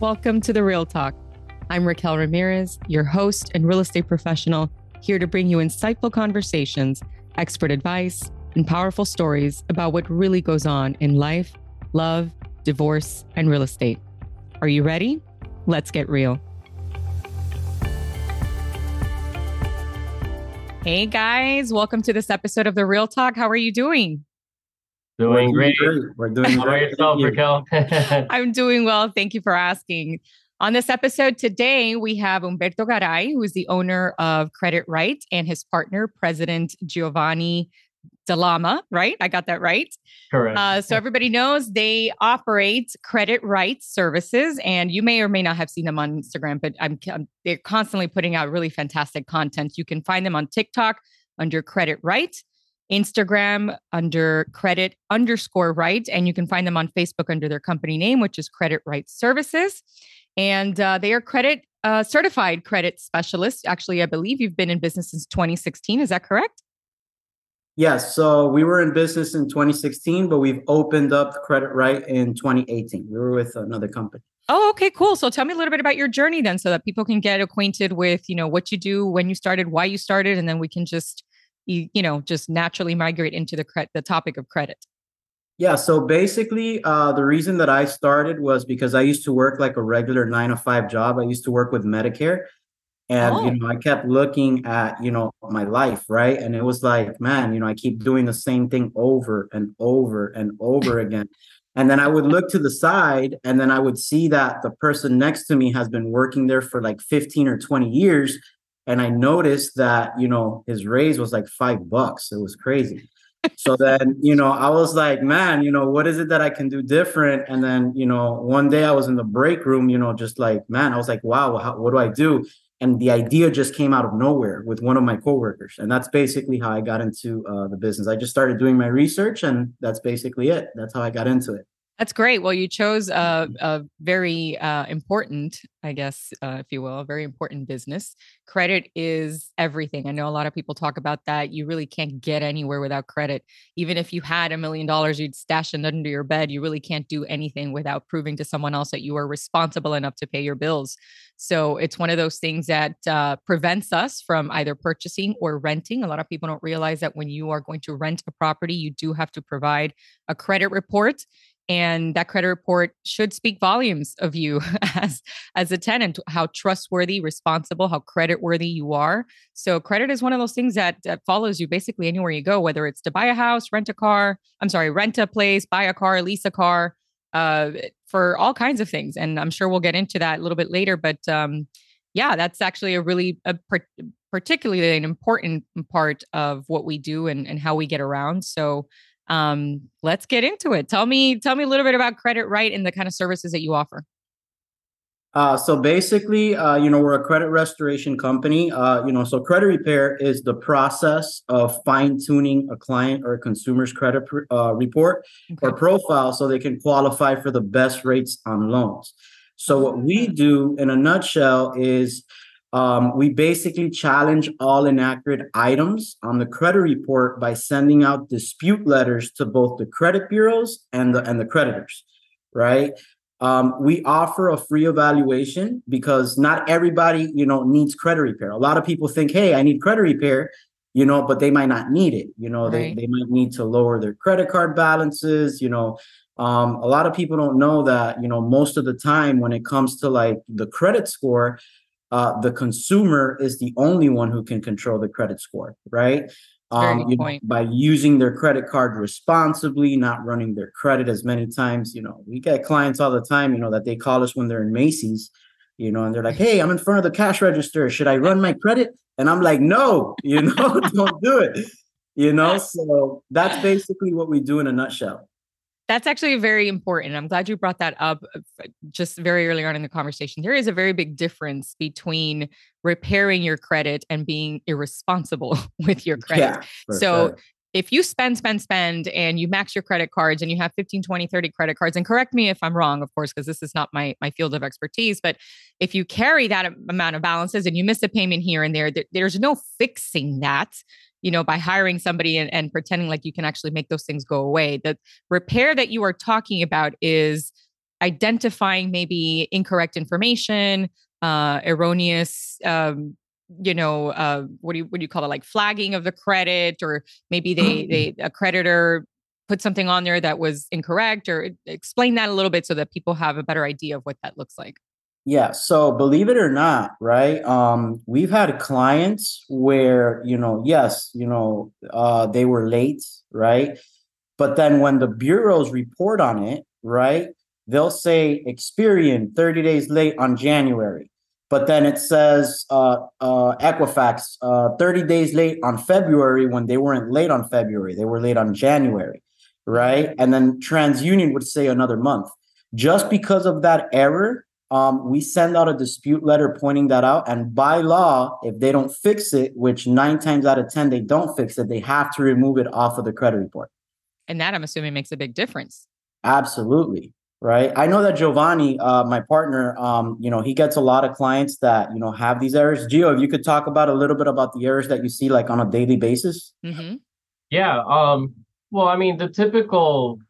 Welcome to The Real Talk. I'm Raquel Ramirez, your host and real estate professional, here to bring you insightful conversations, expert advice, and powerful stories about what really goes on in life, love, divorce, and real estate. Are you ready? Let's get real. Hey guys, welcome to this episode of The Real Talk. How are you doing? Doing great. We're doing How about great. yourself, Thank you. Raquel? I'm doing well. Thank you for asking. On this episode today, we have Humberto Garay, who is the owner of Credit Right, and his partner, President Giovanni Dalama, right? I got that right. Correct. Uh, so everybody knows they operate credit rights services, and you may or may not have seen them on Instagram, but I'm, I'm- they're constantly putting out really fantastic content. You can find them on TikTok under Credit Right, Instagram under Credit underscore Right, and you can find them on Facebook under their company name, which is Credit Right Services, and uh, they are credit uh, certified credit specialists. Actually, I believe you've been in business since 2016. Is that correct? Yes. So we were in business in 2016, but we've opened up Credit Right in 2018. We were with another company. Oh, okay, cool. So tell me a little bit about your journey then so that people can get acquainted with, you know, what you do, when you started, why you started, and then we can just you, you know, just naturally migrate into the cre- the topic of credit. Yeah. So basically, uh, the reason that I started was because I used to work like a regular nine to five job. I used to work with Medicare. And Oh. you know, I kept looking at you know my life, right? And it was like, man, you know, I keep doing the same thing over and over and over again. And then I would look to the side, and then I would see that the person next to me has been working there for like 15 or 20 years. And I noticed that, you know, his raise was like five bucks. It was crazy. So then, you know, I was like, man, you know, what is it that I can do different? And then, you know, one day I was in the break room, you know, just like, man, I was like, wow, how, what do I do? And the idea just came out of nowhere with one of my coworkers. And that's basically how I got into uh, the business. I just started doing my research, and that's basically it. That's how I got into it. That's great. Well, you chose a, a very uh, important, I guess, uh, if you will, a very important business. Credit is everything. I know a lot of people talk about that. You really can't get anywhere without credit. Even if you had a million dollars, you'd stash it under your bed. You really can't do anything without proving to someone else that you are responsible enough to pay your bills. So it's one of those things that uh, prevents us from either purchasing or renting. A lot of people don't realize that when you are going to rent a property, you do have to provide a credit report and that credit report should speak volumes of you as as a tenant how trustworthy responsible how credit worthy you are. So credit is one of those things that, that follows you basically anywhere you go whether it's to buy a house rent a car i'm sorry rent a place buy a car lease a car uh, for all kinds of things. And i'm sure we'll get into that a little bit later but um, yeah that's actually a really a par- particularly an important part of what we do and, and how we get around. So um, let's get into it. Tell me, tell me a little bit about Credit Right and the kind of services that you offer. Uh, so basically, uh, you know, we're a credit restoration company. Uh, you know, so credit repair is the process of fine tuning a client or a consumer's credit uh, report or profile so they can qualify for the best rates on loans. So what we Ah. do in a nutshell is um, we basically challenge all inaccurate items on the credit report by sending out dispute letters to both the credit bureaus and the and the creditors, right? Um, we offer a free evaluation because not everybody, you know, needs credit repair. A lot of people think, hey, I need credit repair, you know, but they might not need it. You know, Right. they, they might need to lower their credit card balances, you know. Um, a lot of people don't know that, you know, most of the time when it comes to like the credit score, uh, the consumer is the only one who can control the credit score, right? Um, you know, by using their credit card responsibly, not running their credit as many times. You know, we get clients all the time, you know, that they call us when they're in Macy's, you know, and they're like, Hey, I'm in front of the cash register. Should I run my credit? And I'm like, No, you know, don't do it. You know, so that's basically what we do in a nutshell. That's actually very important. I'm glad you brought that up uh, just very early on in the conversation. There is a very big difference between repairing your credit and being irresponsible with your credit. Yeah. So sure. if you spend, spend, spend, and you max your credit cards and you have 15, 20, 30 credit cards, and correct me if I'm wrong, of course, because this is not my, my field of expertise, but if you carry that amount of balances and you miss a payment here and there, th- there's no fixing that, you know, by hiring somebody and, and pretending like you can actually make those things go away. The repair that you are talking about is identifying maybe incorrect information, uh, erroneous, um, you know, uh, what do you what do you call it, like flagging of the credit, or maybe they they a creditor put something on there that was incorrect, or explain that a little bit so that people have a better idea of what that looks like. Yeah. So believe it or not, right? Um, we've had clients where, you know, yes, you know, uh, they were late, right? But then when the bureaus report on it, right, they'll say Experian 30 days late on January. But then it says uh, uh, Equifax uh, 30 days late on February when they weren't late on February. They were late on January, right? And then TransUnion would say another month. Just because of that error, um, we send out a dispute letter pointing that out. And by law, if they don't fix it, which nine times out of 10 they don't fix it, they have to remove it off of the credit report. And that I'm assuming makes a big difference. Absolutely. Right. I know that Giovanni, uh, my partner, um, you know, he gets a lot of clients that, you know, have these errors. Gio, if you could talk about a little bit about the errors that you see like on a daily basis. Mm-hmm. Yeah. Um, well, I mean, the typical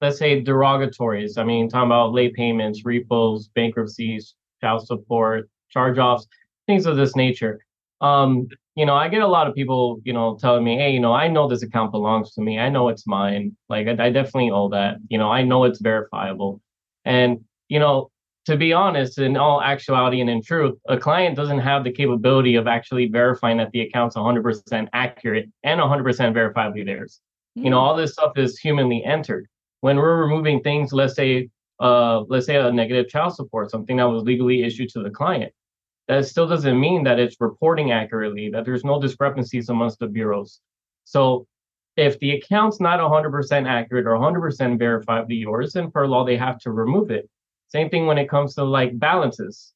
let's say derogatories. I mean, talking about late payments, repos, bankruptcies, child support, charge offs, things of this nature. Um, you know, I get a lot of people, you know, telling me, hey, you know, I know this account belongs to me. I know it's mine. Like, I, I definitely owe that. You know, I know it's verifiable. And, you know, to be honest, in all actuality and in truth, a client doesn't have the capability of actually verifying that the account's 100% accurate and 100% verifiably theirs. Mm. You know, hmm. all this stuff is humanly entered when we're removing things, let's say, uh, let's say a negative child support, something that was legally issued to the client, that still doesn't mean that it's reporting accurately, that there's no discrepancies amongst the bureaus. So if the account's not 100% accurate or 100% verifiably yours, then per law, they have to remove it. Same thing when it comes to like balances.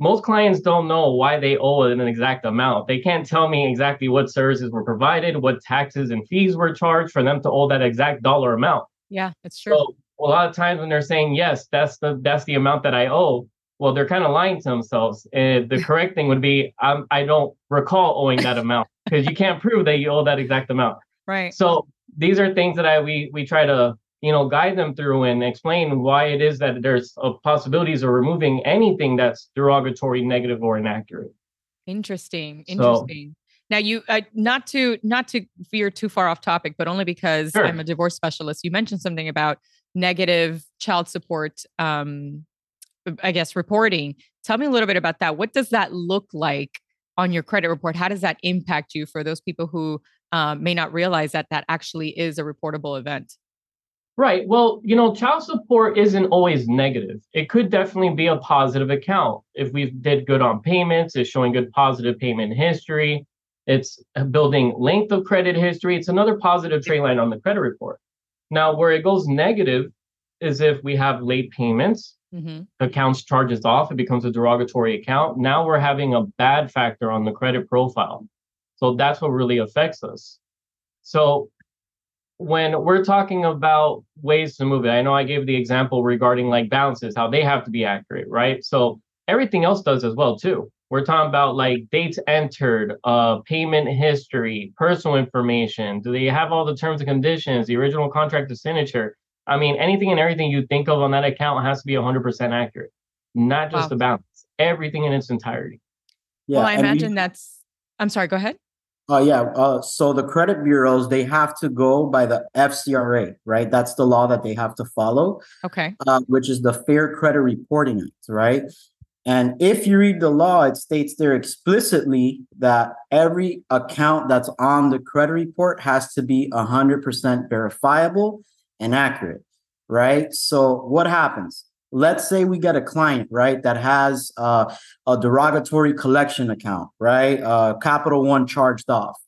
Most clients don't know why they owe an exact amount. They can't tell me exactly what services were provided, what taxes and fees were charged for them to owe that exact dollar amount. Yeah, that's true. So a lot of times when they're saying yes, that's the that's the amount that I owe. Well, they're kind of lying to themselves. And the correct thing would be I'm, I don't recall owing that amount because you can't prove that you owe that exact amount. Right. So these are things that I we we try to you know guide them through and explain why it is that there's possibilities of removing anything that's derogatory, negative, or inaccurate. Interesting. Interesting. Now, you uh, not to not to veer too far off topic, but only because sure. I'm a divorce specialist. You mentioned something about negative child support. Um, I guess reporting. Tell me a little bit about that. What does that look like on your credit report? How does that impact you for those people who um, may not realize that that actually is a reportable event? Right. Well, you know, child support isn't always negative. It could definitely be a positive account. If we did good on payments, it's showing good positive payment history. It's building length of credit history. It's another positive trade line on the credit report. Now, where it goes negative is if we have late payments, mm-hmm. accounts charges off, it becomes a derogatory account. Now we're having a bad factor on the credit profile. So that's what really affects us. So when we're talking about ways to move it, I know I gave the example regarding like balances, how they have to be accurate, right? So everything else does as well too. We're talking about like dates entered, uh, payment history, personal information. Do they have all the terms and conditions, the original contract to signature? I mean, anything and everything you think of on that account has to be 100% accurate, not just wow. the balance, everything in its entirety. Yeah, well, I imagine we, that's. I'm sorry. Go ahead. Oh uh, yeah. Uh, so the credit bureaus they have to go by the FCRA, right? That's the law that they have to follow. Okay. Uh, which is the Fair Credit Reporting Act, right? And if you read the law, it states there explicitly that every account that's on the credit report has to be 100% verifiable and accurate, right? So, what happens? Let's say we get a client, right, that has uh, a derogatory collection account, right? Uh, Capital One charged off,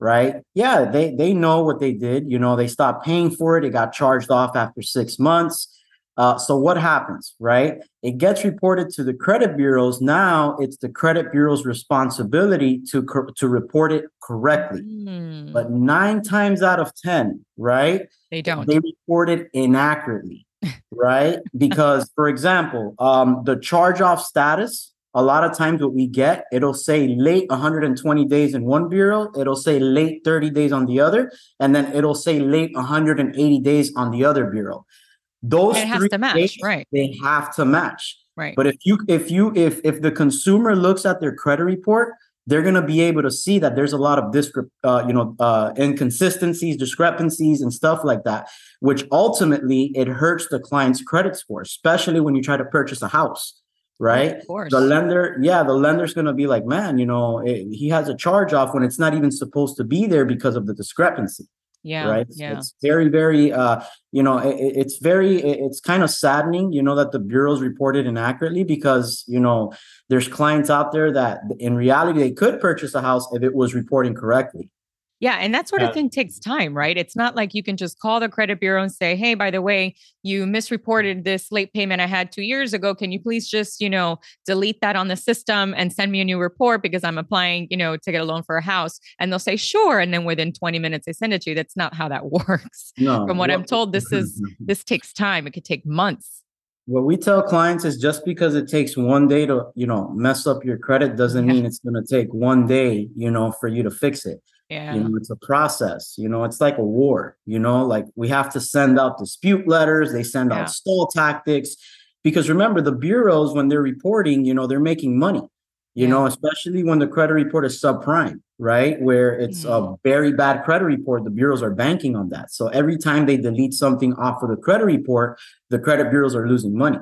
right? Yeah, they they know what they did. You know, they stopped paying for it. It got charged off after six months uh, so what happens, right? It gets reported to the credit bureaus. Now it's the credit bureau's responsibility to to report it correctly. Mm. But nine times out of ten, right? They don't. They report it inaccurately, right? because, for example, um, the charge-off status. A lot of times, what we get, it'll say late 120 days in one bureau, it'll say late 30 days on the other, and then it'll say late 180 days on the other bureau those it has three to match, days, right? They have to match. Right. But if you if you if if the consumer looks at their credit report, they're going to be able to see that there's a lot of discre- uh, you know uh, inconsistencies, discrepancies, and stuff like that, which ultimately it hurts the client's credit score, especially when you try to purchase a house. Right. Of course. The lender, yeah, the lender's going to be like, man, you know, it, he has a charge off when it's not even supposed to be there because of the discrepancy yeah. right Yeah. it's very very uh you know it, it's very it's kind of saddening you know that the bureaus reported inaccurately because you know there's clients out there that in reality they could purchase a house if it was reporting correctly Yeah. And that sort of Yeah. thing takes time, right? It's not like you can just call the credit bureau and say, hey, by the way, you misreported this late payment I had two years ago. Can you please just, you know, delete that on the system and send me a new report because I'm applying, you know, to get a loan for a house? And they'll say, sure. And then within 20 minutes, they send it to you. That's not how that works. no From what I'm told, this mm-hmm. is this takes time. It could take months. what we tell clients is just because it takes one day to you know mess up your credit doesn't Yeah. mean it's going to take one day you know for you to fix it Yeah. you know it's a process you know it's like a war you know like we have to send out dispute letters they send Yeah. out stall tactics because remember the bureaus when they're reporting you know they're making money you Yeah. know especially when the credit report is subprime right where it's a mm-hmm. very bad credit report the bureaus are banking on that so every time they delete something off of the credit report the credit bureaus are losing money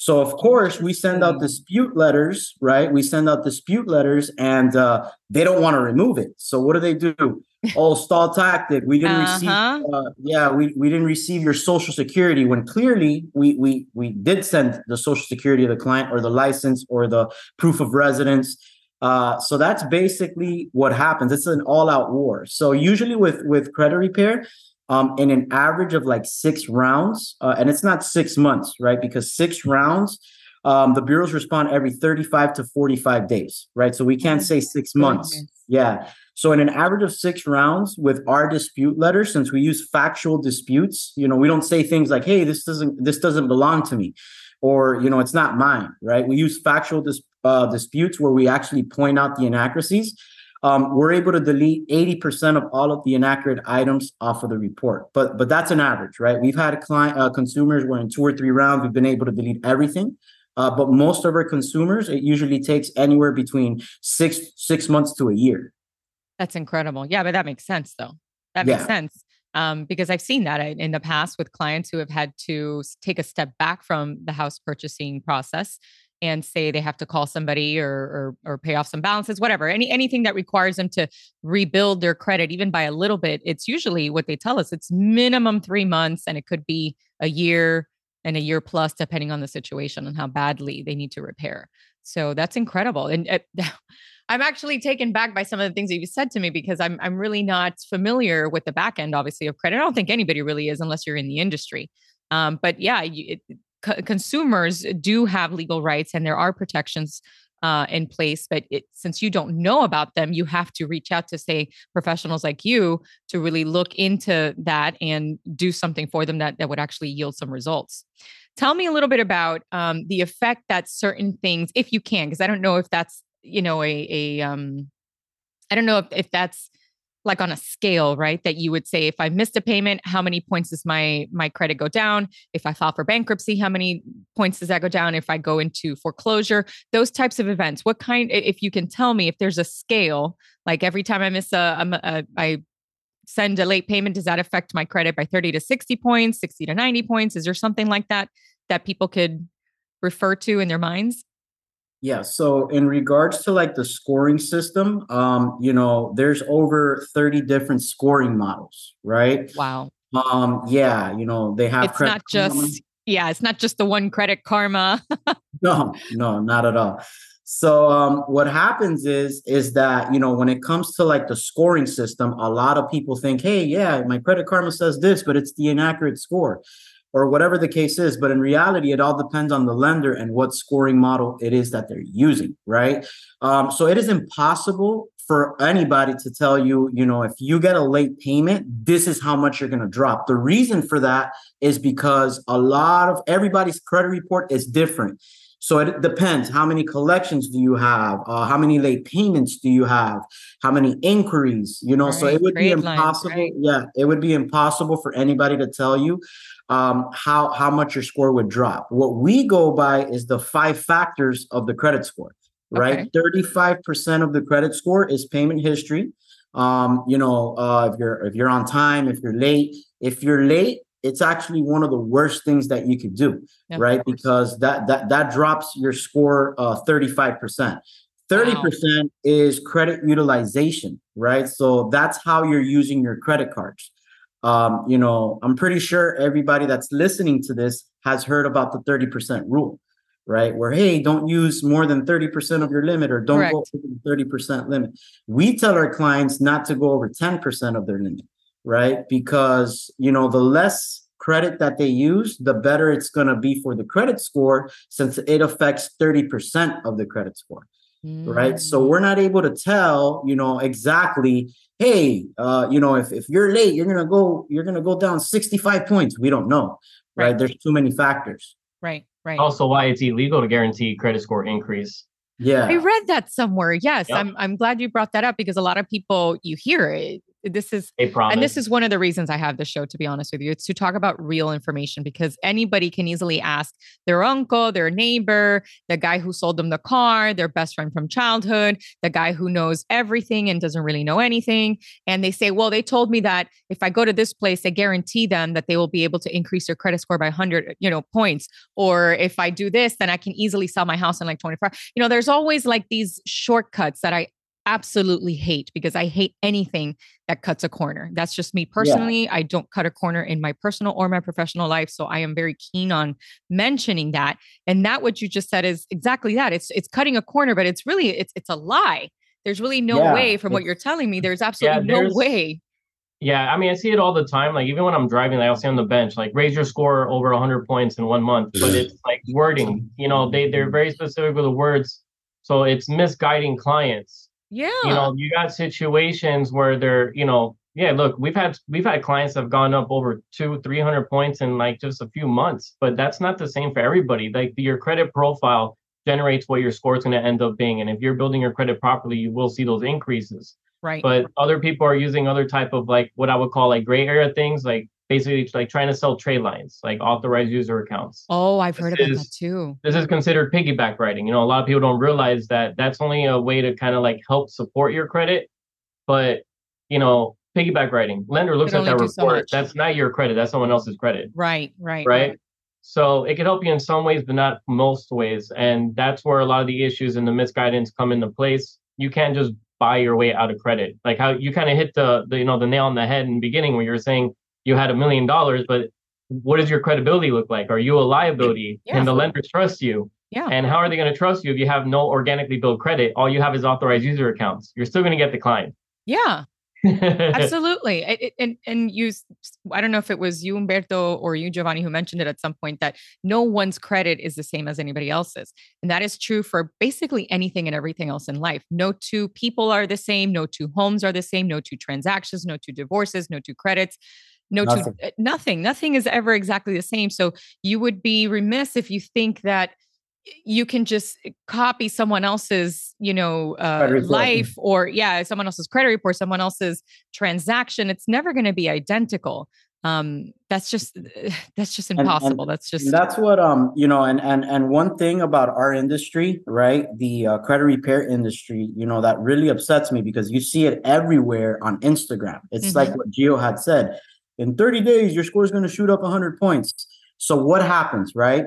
so of course we send out dispute letters, right? We send out dispute letters, and uh, they don't want to remove it. So what do they do? Oh, stall tactic. We didn't receive. Uh-huh. Uh, yeah, we, we didn't receive your social security when clearly we we we did send the social security of the client or the license or the proof of residence. Uh, so that's basically what happens. It's an all-out war. So usually with with credit repair, um, in an average of like six rounds, uh, and it's not six months, right? Because six rounds, um, the bureaus respond every 35 to 45 days, right? So we can't say six months. Yeah. So in an average of six rounds with our dispute letter, since we use factual disputes, you know, we don't say things like, "Hey, this doesn't this doesn't belong to me," or you know, "It's not mine." Right? We use factual dis- uh, disputes where we actually point out the inaccuracies. Um, we're able to delete 80% of all of the inaccurate items off of the report. But but that's an average, right? We've had client uh, consumers where in two or three rounds we've been able to delete everything. Uh, but most of our consumers, it usually takes anywhere between six six months to a year. That's incredible. Yeah, but that makes sense though. That Yeah. makes sense. Um, because I've seen that in the past with clients who have had to take a step back from the house purchasing process and say they have to call somebody or or, or pay off some balances, whatever. Any anything that requires them to rebuild their credit, even by a little bit. It's usually what they tell us. It's minimum three months, and it could be a year and a year plus, depending on the situation and how badly they need to repair. So that's incredible. And uh, I'm actually taken back by some of the things that you said to me because I'm I'm really not familiar with the back end, obviously, of credit. I don't think anybody really is unless you're in the industry. Um, but yeah, you, it, co- consumers do have legal rights and there are protections uh, in place. But it, since you don't know about them, you have to reach out to say professionals like you to really look into that and do something for them that that would actually yield some results. Tell me a little bit about um, the effect that certain things, if you can, because I don't know if that's you know a a um I don't know if if that's like on a scale, right? That you would say if I missed a payment, how many points does my my credit go down? If I file for bankruptcy, how many points does that go down? If I go into foreclosure, those types of events. What kind? If you can tell me if there's a scale, like every time I miss a, a, a I send a late payment, does that affect my credit by 30 to 60 points, 60 to 90 points? Is there something like that that people could refer to in their minds? Yeah, so in regards to like the scoring system, um, you know, there's over 30 different scoring models, right? Wow. Um, yeah, you know, they have It's Credit not Karma. just yeah, it's not just the one credit karma. no, no, not at all. So um, what happens is is that you know when it comes to like the scoring system, a lot of people think, hey, yeah, my credit karma says this, but it's the inaccurate score, or whatever the case is. But in reality, it all depends on the lender and what scoring model it is that they're using, right? Um, so it is impossible for anybody to tell you, you know, if you get a late payment, this is how much you're going to drop. The reason for that is because a lot of everybody's credit report is different So it depends. How many collections do you have? Uh, how many late payments do you have? How many inquiries? You know, right. so it would be impossible. Lines, right? Yeah, it would be impossible for anybody to tell you um, how how much your score would drop. What we go by is the five factors of the credit score. Right, thirty five percent of the credit score is payment history. Um, you know, uh, if you're if you're on time, if you're late, if you're late, it's actually one of the worst things that you could do, right? Because that that that drops your score uh 35%. 30% is credit utilization, right? So that's how you're using your credit cards. Um, you know, I'm pretty sure everybody that's listening to this has heard about the 30% rule, right? Where hey, don't use more than 30% of your limit or don't Correct. go over the 30% limit. We tell our clients not to go over 10% of their limit right? Because, you know, the less credit that they use, the better it's going to be for the credit score since it affects 30% of the credit score. Mm. Right. So we're not able to tell, you know, exactly, hey, uh, you know, if, if you're late, you're gonna go, you're gonna go down 65 points. We don't know. Right. right? There's too many factors. Right. Right. Also why it's illegal to guarantee credit score increase. Yeah. I read that somewhere. Yes. Yep. I'm I'm glad you brought that up because a lot of people you hear it this is and this is one of the reasons I have the show to be honest with you it's to talk about real information because anybody can easily ask their uncle their neighbor the guy who sold them the car their best friend from childhood the guy who knows everything and doesn't really know anything and they say well they told me that if I go to this place they guarantee them that they will be able to increase their credit score by 100 uh, you know points or if I do this then I can easily sell my house in like 24 you know there's always like these shortcuts that I absolutely hate because I hate anything that cuts a corner. That's just me personally. Yeah. I don't cut a corner in my personal or my professional life. So I am very keen on mentioning that. And that what you just said is exactly that. It's it's cutting a corner, but it's really it's it's a lie. There's really no yeah, way from what you're telling me. There's absolutely yeah, there's, no way. Yeah, I mean, I see it all the time. Like even when I'm driving, like, I'll see on the bench, like raise your score over 100 points in one month. But it's like wording. You know, they they're very specific with the words, so it's misguiding clients yeah. You know, you got situations where they're, you know, yeah, look, we've had we've had clients that have gone up over two, three hundred points in like just a few months, but that's not the same for everybody. Like your credit profile generates what your score is going to end up being, and if you're building your credit properly, you will see those increases. Right. But other people are using other type of like what I would call like gray area things, like basically it's like trying to sell trade lines, like authorized user accounts. Oh, I've heard this about is, that too. This is considered piggyback riding. You know, a lot of people don't realize that that's only a way to kind of like help support your credit. But, you know, piggyback riding, lender looks at that report. So that's not your credit. That's someone else's credit. Right, right, right. Right. So it can help you in some ways, but not most ways. And that's where a lot of the issues and the misguidance come into place. You can't just buy your way out of credit. Like how you kind of hit the, the you know the nail on the head in the beginning where you're saying you had a million dollars, but what does your credibility look like? Are you a liability? Yeah. Can the lenders trust you? Yeah. And how are they going to trust you if you have no organically built credit? All you have is authorized user accounts. You're still going to get declined. Yeah. Absolutely. It, and and you I don't know if it was you Humberto or you Giovanni who mentioned it at some point that no one's credit is the same as anybody else's. And that is true for basically anything and everything else in life. No two people are the same, no two homes are the same, no two transactions, no two divorces, no two credits no nothing. Two, eh, nothing. Nothing is ever exactly the same. So you would be remiss if you think that you can just eh, copy someone else's you know uh, life or yeah someone else's credit report someone else's transaction. It's never going to be identical. Um that's just eh, that's just impossible and, and that's just that's what um you know and and and one thing about our industry right the uh, credit repair industry you know that really upsets me because you see it everywhere on instagram. It's mm-hmm. like what Gio had said in 30 days, your score is going to shoot up 100 points. So what happens, right?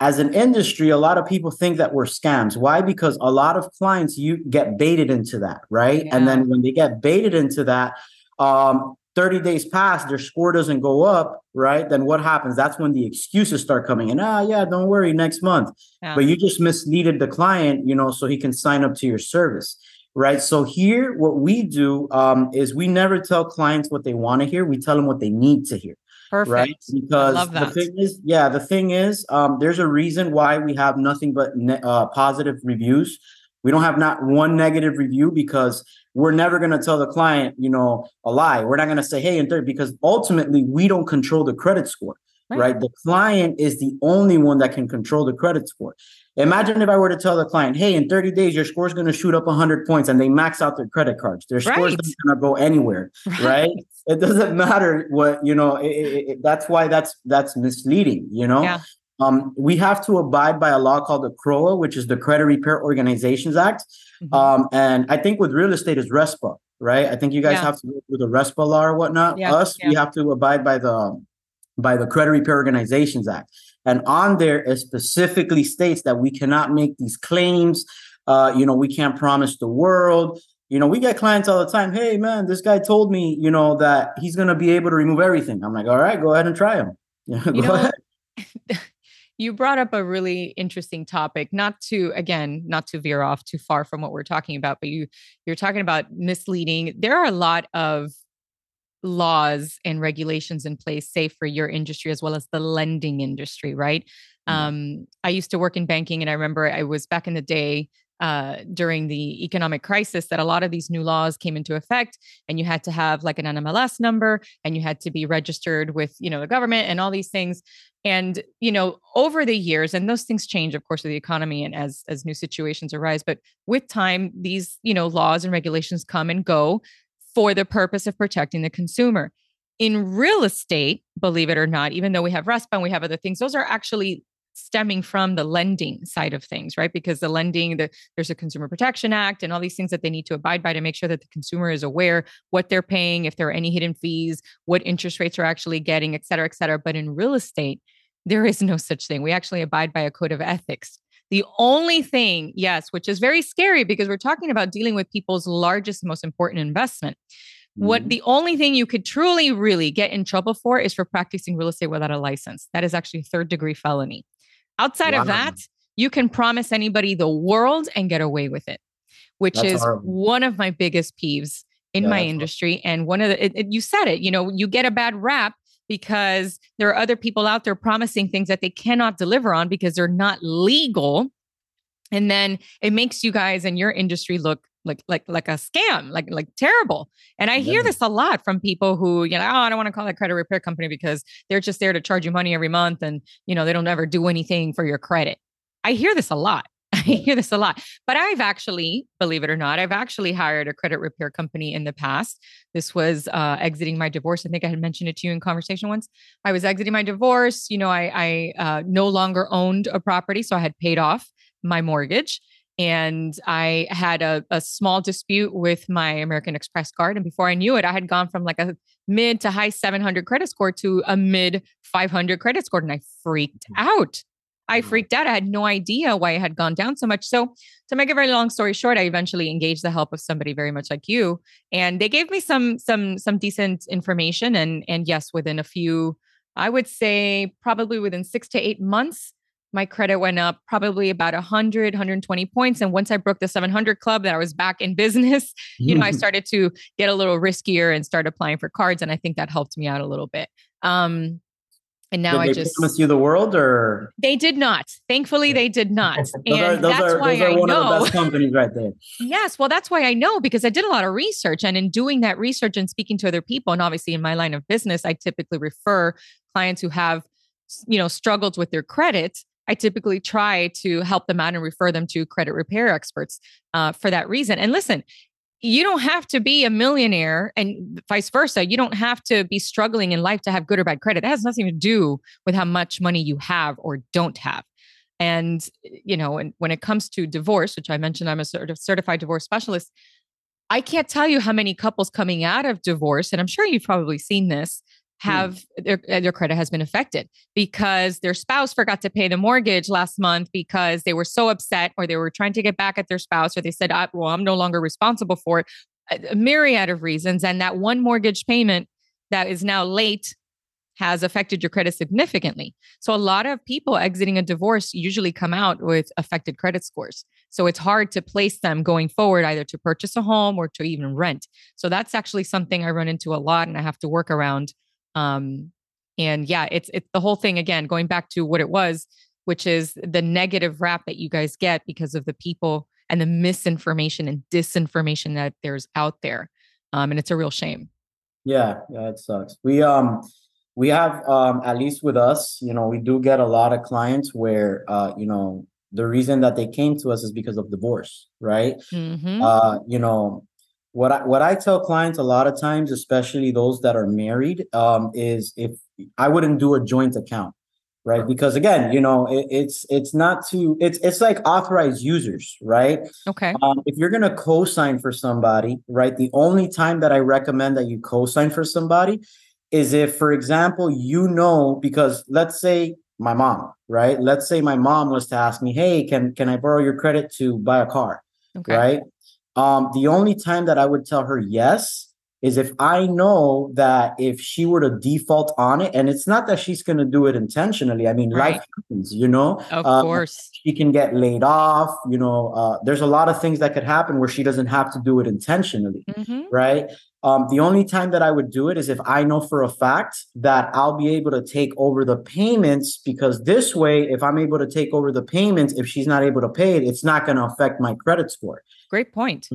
As an industry, a lot of people think that we're scams. Why? Because a lot of clients you get baited into that, right? Yeah. And then when they get baited into that, um, 30 days pass, their score doesn't go up, right? Then what happens? That's when the excuses start coming in. Ah, yeah, don't worry, next month. Yeah. But you just misleaded the client, you know, so he can sign up to your service right? So here, what we do um, is we never tell clients what they want to hear. We tell them what they need to hear. Perfect. Right? Because the thing is, yeah, the thing is, um, there's a reason why we have nothing but ne- uh, positive reviews. We don't have not one negative review because we're never going to tell the client, you know, a lie. We're not going to say, hey, and third, because ultimately we don't control the credit score. right. right? The client is the only one that can control the credit score. Imagine if I were to tell the client, hey, in 30 days, your score is going to shoot up 100 points and they max out their credit cards. Their score is right. going to go anywhere, right. right. It doesn't matter what, you know, it, it, it, that's why that's that's misleading, you know? Yeah. Um, we have to abide by a law called the CROA, which is the Credit Repair Organizations Act. Mm-hmm. Um, and I think with real estate is RESPA, right? I think you guys yeah. have to go through the RESPA law or whatnot. Yeah. Us, we have to abide by the by the Credit Repair Organizations Act. And on there, it specifically states that we cannot make these claims. Uh, you know, we can't promise the world. You know, we get clients all the time. Hey, man, this guy told me, you know, that he's going to be able to remove everything. I'm like, all right, go ahead and try him. Yeah, go know, ahead. you brought up a really interesting topic not to again not to veer off too far from what we're talking about but you you're talking about misleading there are a lot of laws and regulations in place, say for your industry as well as the lending industry, right? Mm-hmm. Um, I used to work in banking, and I remember I was back in the day uh, during the economic crisis that a lot of these new laws came into effect, and you had to have like an NMLS number, and you had to be registered with you know the government and all these things. And you know, over the years, and those things change, of course, with the economy and as as new situations arise. But with time, these you know laws and regulations come and go for the purpose of protecting the consumer. In real estate, believe it or not, even though we have RESPA and we have other things, those are actually stemming from the lending side of things, right? Because the lending, the, there's a Consumer Protection Act and all these things that they need to abide by to make sure that the consumer is aware what they're paying, if there are any hidden fees, what interest rates are actually getting, et cetera, et cetera. But in real estate, there is no such thing. We actually abide by a code of ethics. The only thing, yes, which is very scary because we're talking about dealing with people's largest, most important investment. Mm-hmm. What the only thing you could truly, really get in trouble for is for practicing real estate without a license. That is actually third degree felony. Outside wow. of that, you can promise anybody the world and get away with it, which That's is horrible. one of my biggest peeves in yeah, my industry. Horrible. And one of the, it, it, you said it, you know, you get a bad rap because there are other people out there promising things that they cannot deliver on because they're not legal. And then it makes you guys and your industry look like like like a scam, like like terrible. And I hear this a lot from people who, you know, oh, I don't want to call that credit repair company because they're just there to charge you money every month and you know they don't ever do anything for your credit. I hear this a lot. I hear this a lot. But I've actually, believe it or not, I've actually hired a credit repair company in the past. This was uh, exiting my divorce. I think I had mentioned it to you in conversation once. I was exiting my divorce. You know, I, I uh, no longer owned a property, so I had paid off my mortgage. And I had a, a small dispute with my American Express card. And before I knew it, I had gone from like a mid to high 700 credit score to a mid 500 credit score. And I freaked mm. out. I mm-hmm. freaked out. I had no idea why it had gone down so much. So, to make a very long story short, I eventually engaged the help of somebody very much like you, and they gave me some some some decent information. And and yes, within a few, I would say probably within six to eight months, my credit went up probably about 100 120 points and once i broke the 700 club that i was back in business you know i started to get a little riskier and start applying for cards and i think that helped me out a little bit um and now I just promise you the world, or they did not. Thankfully, they did not. and are, that's are, why I know. companies right there. yes, well, that's why I know because I did a lot of research, and in doing that research and speaking to other people, and obviously in my line of business, I typically refer clients who have, you know, struggled with their credit. I typically try to help them out and refer them to credit repair experts uh, for that reason. And listen, you don't have to be a millionaire and vice versa. You don't have to be struggling in life to have good or bad credit. It has nothing to do with how much money you have or don't have. And, you know, when it comes to divorce, which I mentioned, I'm a sort of certified divorce specialist. I can't tell you how many couples coming out of divorce, and I'm sure you've probably seen this. Have mm. their, uh, their credit has been affected because their spouse forgot to pay the mortgage last month because they were so upset or they were trying to get back at their spouse or they said well i'm no longer responsible for it. A myriad of reasons and that one mortgage payment that is now late has affected your credit significantly. So a lot of people exiting a divorce usually come out with affected credit scores. So it's hard to place them going forward either to purchase a home or to even rent. So that's actually something i run into a lot and i have to work around um, and yeah, it's it's the whole thing again, going back to what it was, which is the negative rap that you guys get because of the people and the misinformation and disinformation that there's out there. Um, and it's a real shame. Yeah, yeah, it sucks. We um we have um, at least with us, you know, we do get a lot of clients where uh, you know the reason that they came to us is because of divorce, right? Mhm. Uh, you know, what I what I tell clients a lot of times, especially those that are married, um, is if I wouldn't do a joint account, right? Because again, you know, it, it's it's not to it's it's like authorized users, right? okay. Um, if you're gonna co-sign for somebody, right? The only time that I recommend that you co-sign for somebody is if, for example, you know, because let's say my mom, right? Let's say my mom was to ask me, "Hey, can can I borrow your credit to buy a car?" Okay. right? Um, the only time that I would tell her yes is if I know that if she were to default on it, and it's not that she's going to do it intentionally. I mean, Right. life happens, you know. Of Um, course. she can get laid off. You know, uh, there's a lot of things that could happen where she doesn't have to do it intentionally Mhm. right? Um, the only time that I would do it is if I know for a fact that I'll be able to take over the payments because this way, if I'm able to take over the payments, if she's not able to pay it, it's not going to affect my credit score. Great point.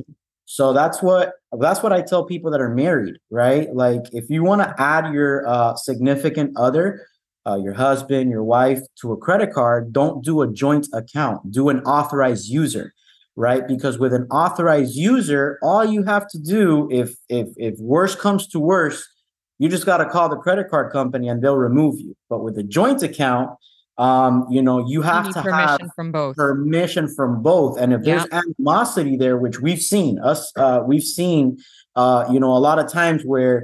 So that's what that's what I tell people that are married, right? Like if you want to add your uh, significant other, uh, your husband, your wife to a credit card, don't do a joint account. Do an authorized user, right? Because with an authorized user, all you have to do, if if if worse comes to worse, you just got to call the credit card company and they'll remove you. But with a joint account, um, you know, you You have need to permission have from both. permission from both and if there's animosity there which we've seen us uh we've seen uh you know a lot of times where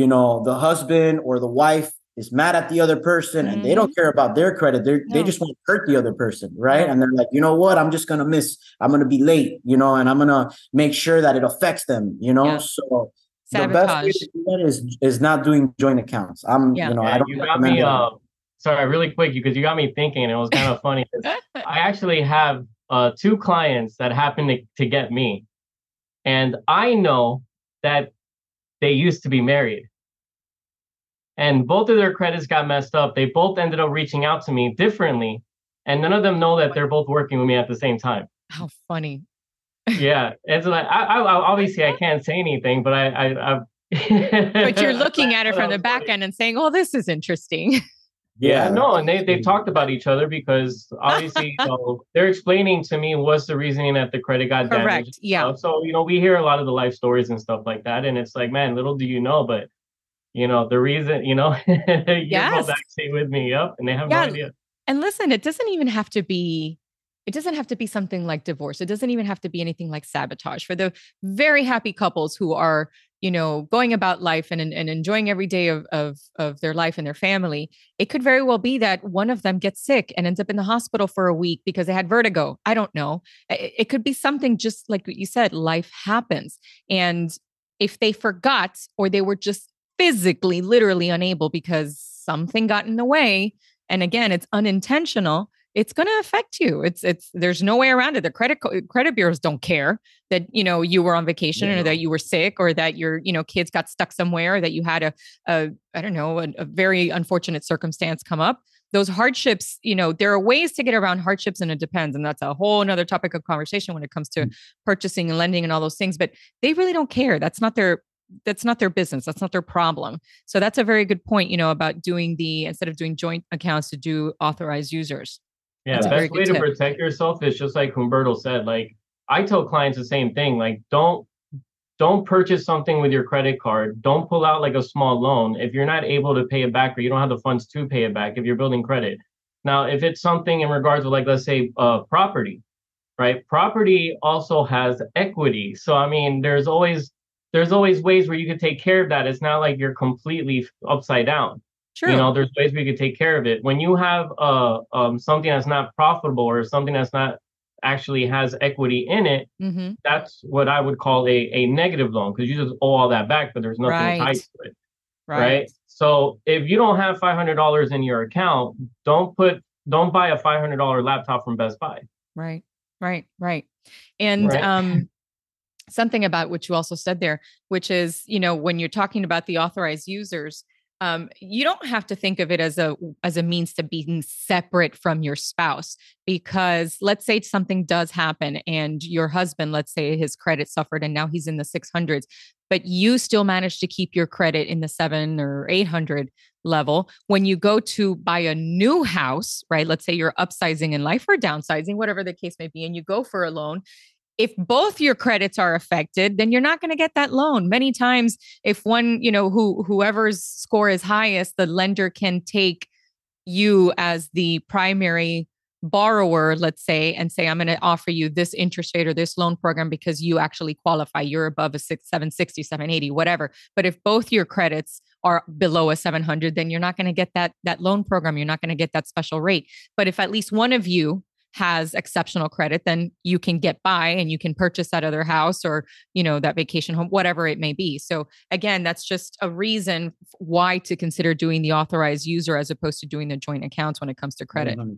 you know the husband or the wife is mad at the other person and they don't care about their credit they they No. just want to hurt the other person right No. and they're like you know what i'm just gonna miss i'm gonna be late you know and i'm gonna make sure that it affects them you know Yeah. so the best way to do that is is not doing joint accounts i'm Yeah. you know i don't you got recommend me. Uh, sorry, really quick, because you got me thinking. and It was kind of funny. I actually have uh, two clients that happened to, to get me, and I know that they used to be married, and both of their credits got messed up. They both ended up reaching out to me differently, and none of them know that they're both working with me at the same time. How funny. Yeah, it's like I, I, I obviously I can't say anything, but I, I, I But you're looking at it from the back end and saying, "Oh, this is interesting." Yeah, no, and they they've talked about each other because obviously you know, they're explaining to me what's the reasoning that the credit got damaged. Correct. and Yeah. So you know, we hear a lot of the life stories and stuff like that, and it's like, man, little do you know, but you know, the reason, you know, you're Yes. both actually with me, yep, and they have Yeah. no idea. And listen, it doesn't even have to be it doesn't have to be something like divorce. It doesn't even have to be anything like sabotage. For the very happy couples who are, you know, going about life and and enjoying every day of of of their life and their family, it could very well be that one of them gets sick and ends up in the hospital for a week because they had vertigo. I don't know. It, it could be something just like what you said, life happens. And if they forgot or they were just physically literally unable because something got in the way, and again it's unintentional it's going to affect you. It's it's there's no way around it. The credit credit bureaus don't care that you know you were on vacation or that you were sick or that your you know kids got stuck somewhere or that you had a, a i don't know a, a very unfortunate circumstance come up. Those hardships you know there are ways to get around hardships and it depends and that's a whole another topic of conversation when it comes to mm. purchasing and lending and all those things but they really don't care. That's not their that's not their business. That's not their problem. So that's a very good point you know about doing the instead of doing joint accounts to do authorized users Yeah, That's best way good to protect yourself is just like Humberto said. Like I tell clients the same thing. Like don't don't purchase something with your credit card. Don't pull out like a small loan if you're not able to pay it back or you don't have the funds to pay it back if you're building credit. Now, if it's something in regards to like let's say uh property, right? Property also has equity. So I mean, there's always there's always ways where you could take care of that. It's not like you're completely upside down. You know, there's ways we could take care of it. When you have uh um something that's not profitable or something that's not actually has equity in it, hmm that's what I would call a, a negative loan because you just owe all that back, but there's nothing Right. tied to it. right, Right. So if you don't have five hundred dollars in your account, don't put don't buy a five hundred dollar laptop from Best Buy. right right right and Right. um something about what you also said there which is you know when you're talking about the authorized users um, you don't have to think of it as a as a means to being separate from your spouse because let's say something does happen and your husband let's say his credit suffered and now he's in the 600s but you still manage to keep your credit in the 7 or 800 level. When you go to buy a new house, right? Let's say you're upsizing in life or downsizing, whatever the case may be, and you go for a loan. If both your credits are affected, then you're not going to get that loan. Many times, if one, you know, who whoever's score is highest, the lender can take you as the primary borrower, let's say, and say, I'm going to offer you this interest rate or this loan program because you actually qualify. You're above a six, 760, 780, whatever. But if both your credits are below a 700, then you're not going to get that, that loan program. You're not going to get that special rate. But if at least one of you has exceptional credit, then you can get by and you can purchase that other house or, you know, that vacation home, whatever it may be. So again, that's just a reason why to consider doing the authorized user as opposed to doing the joint accounts when it comes to credit. 100%.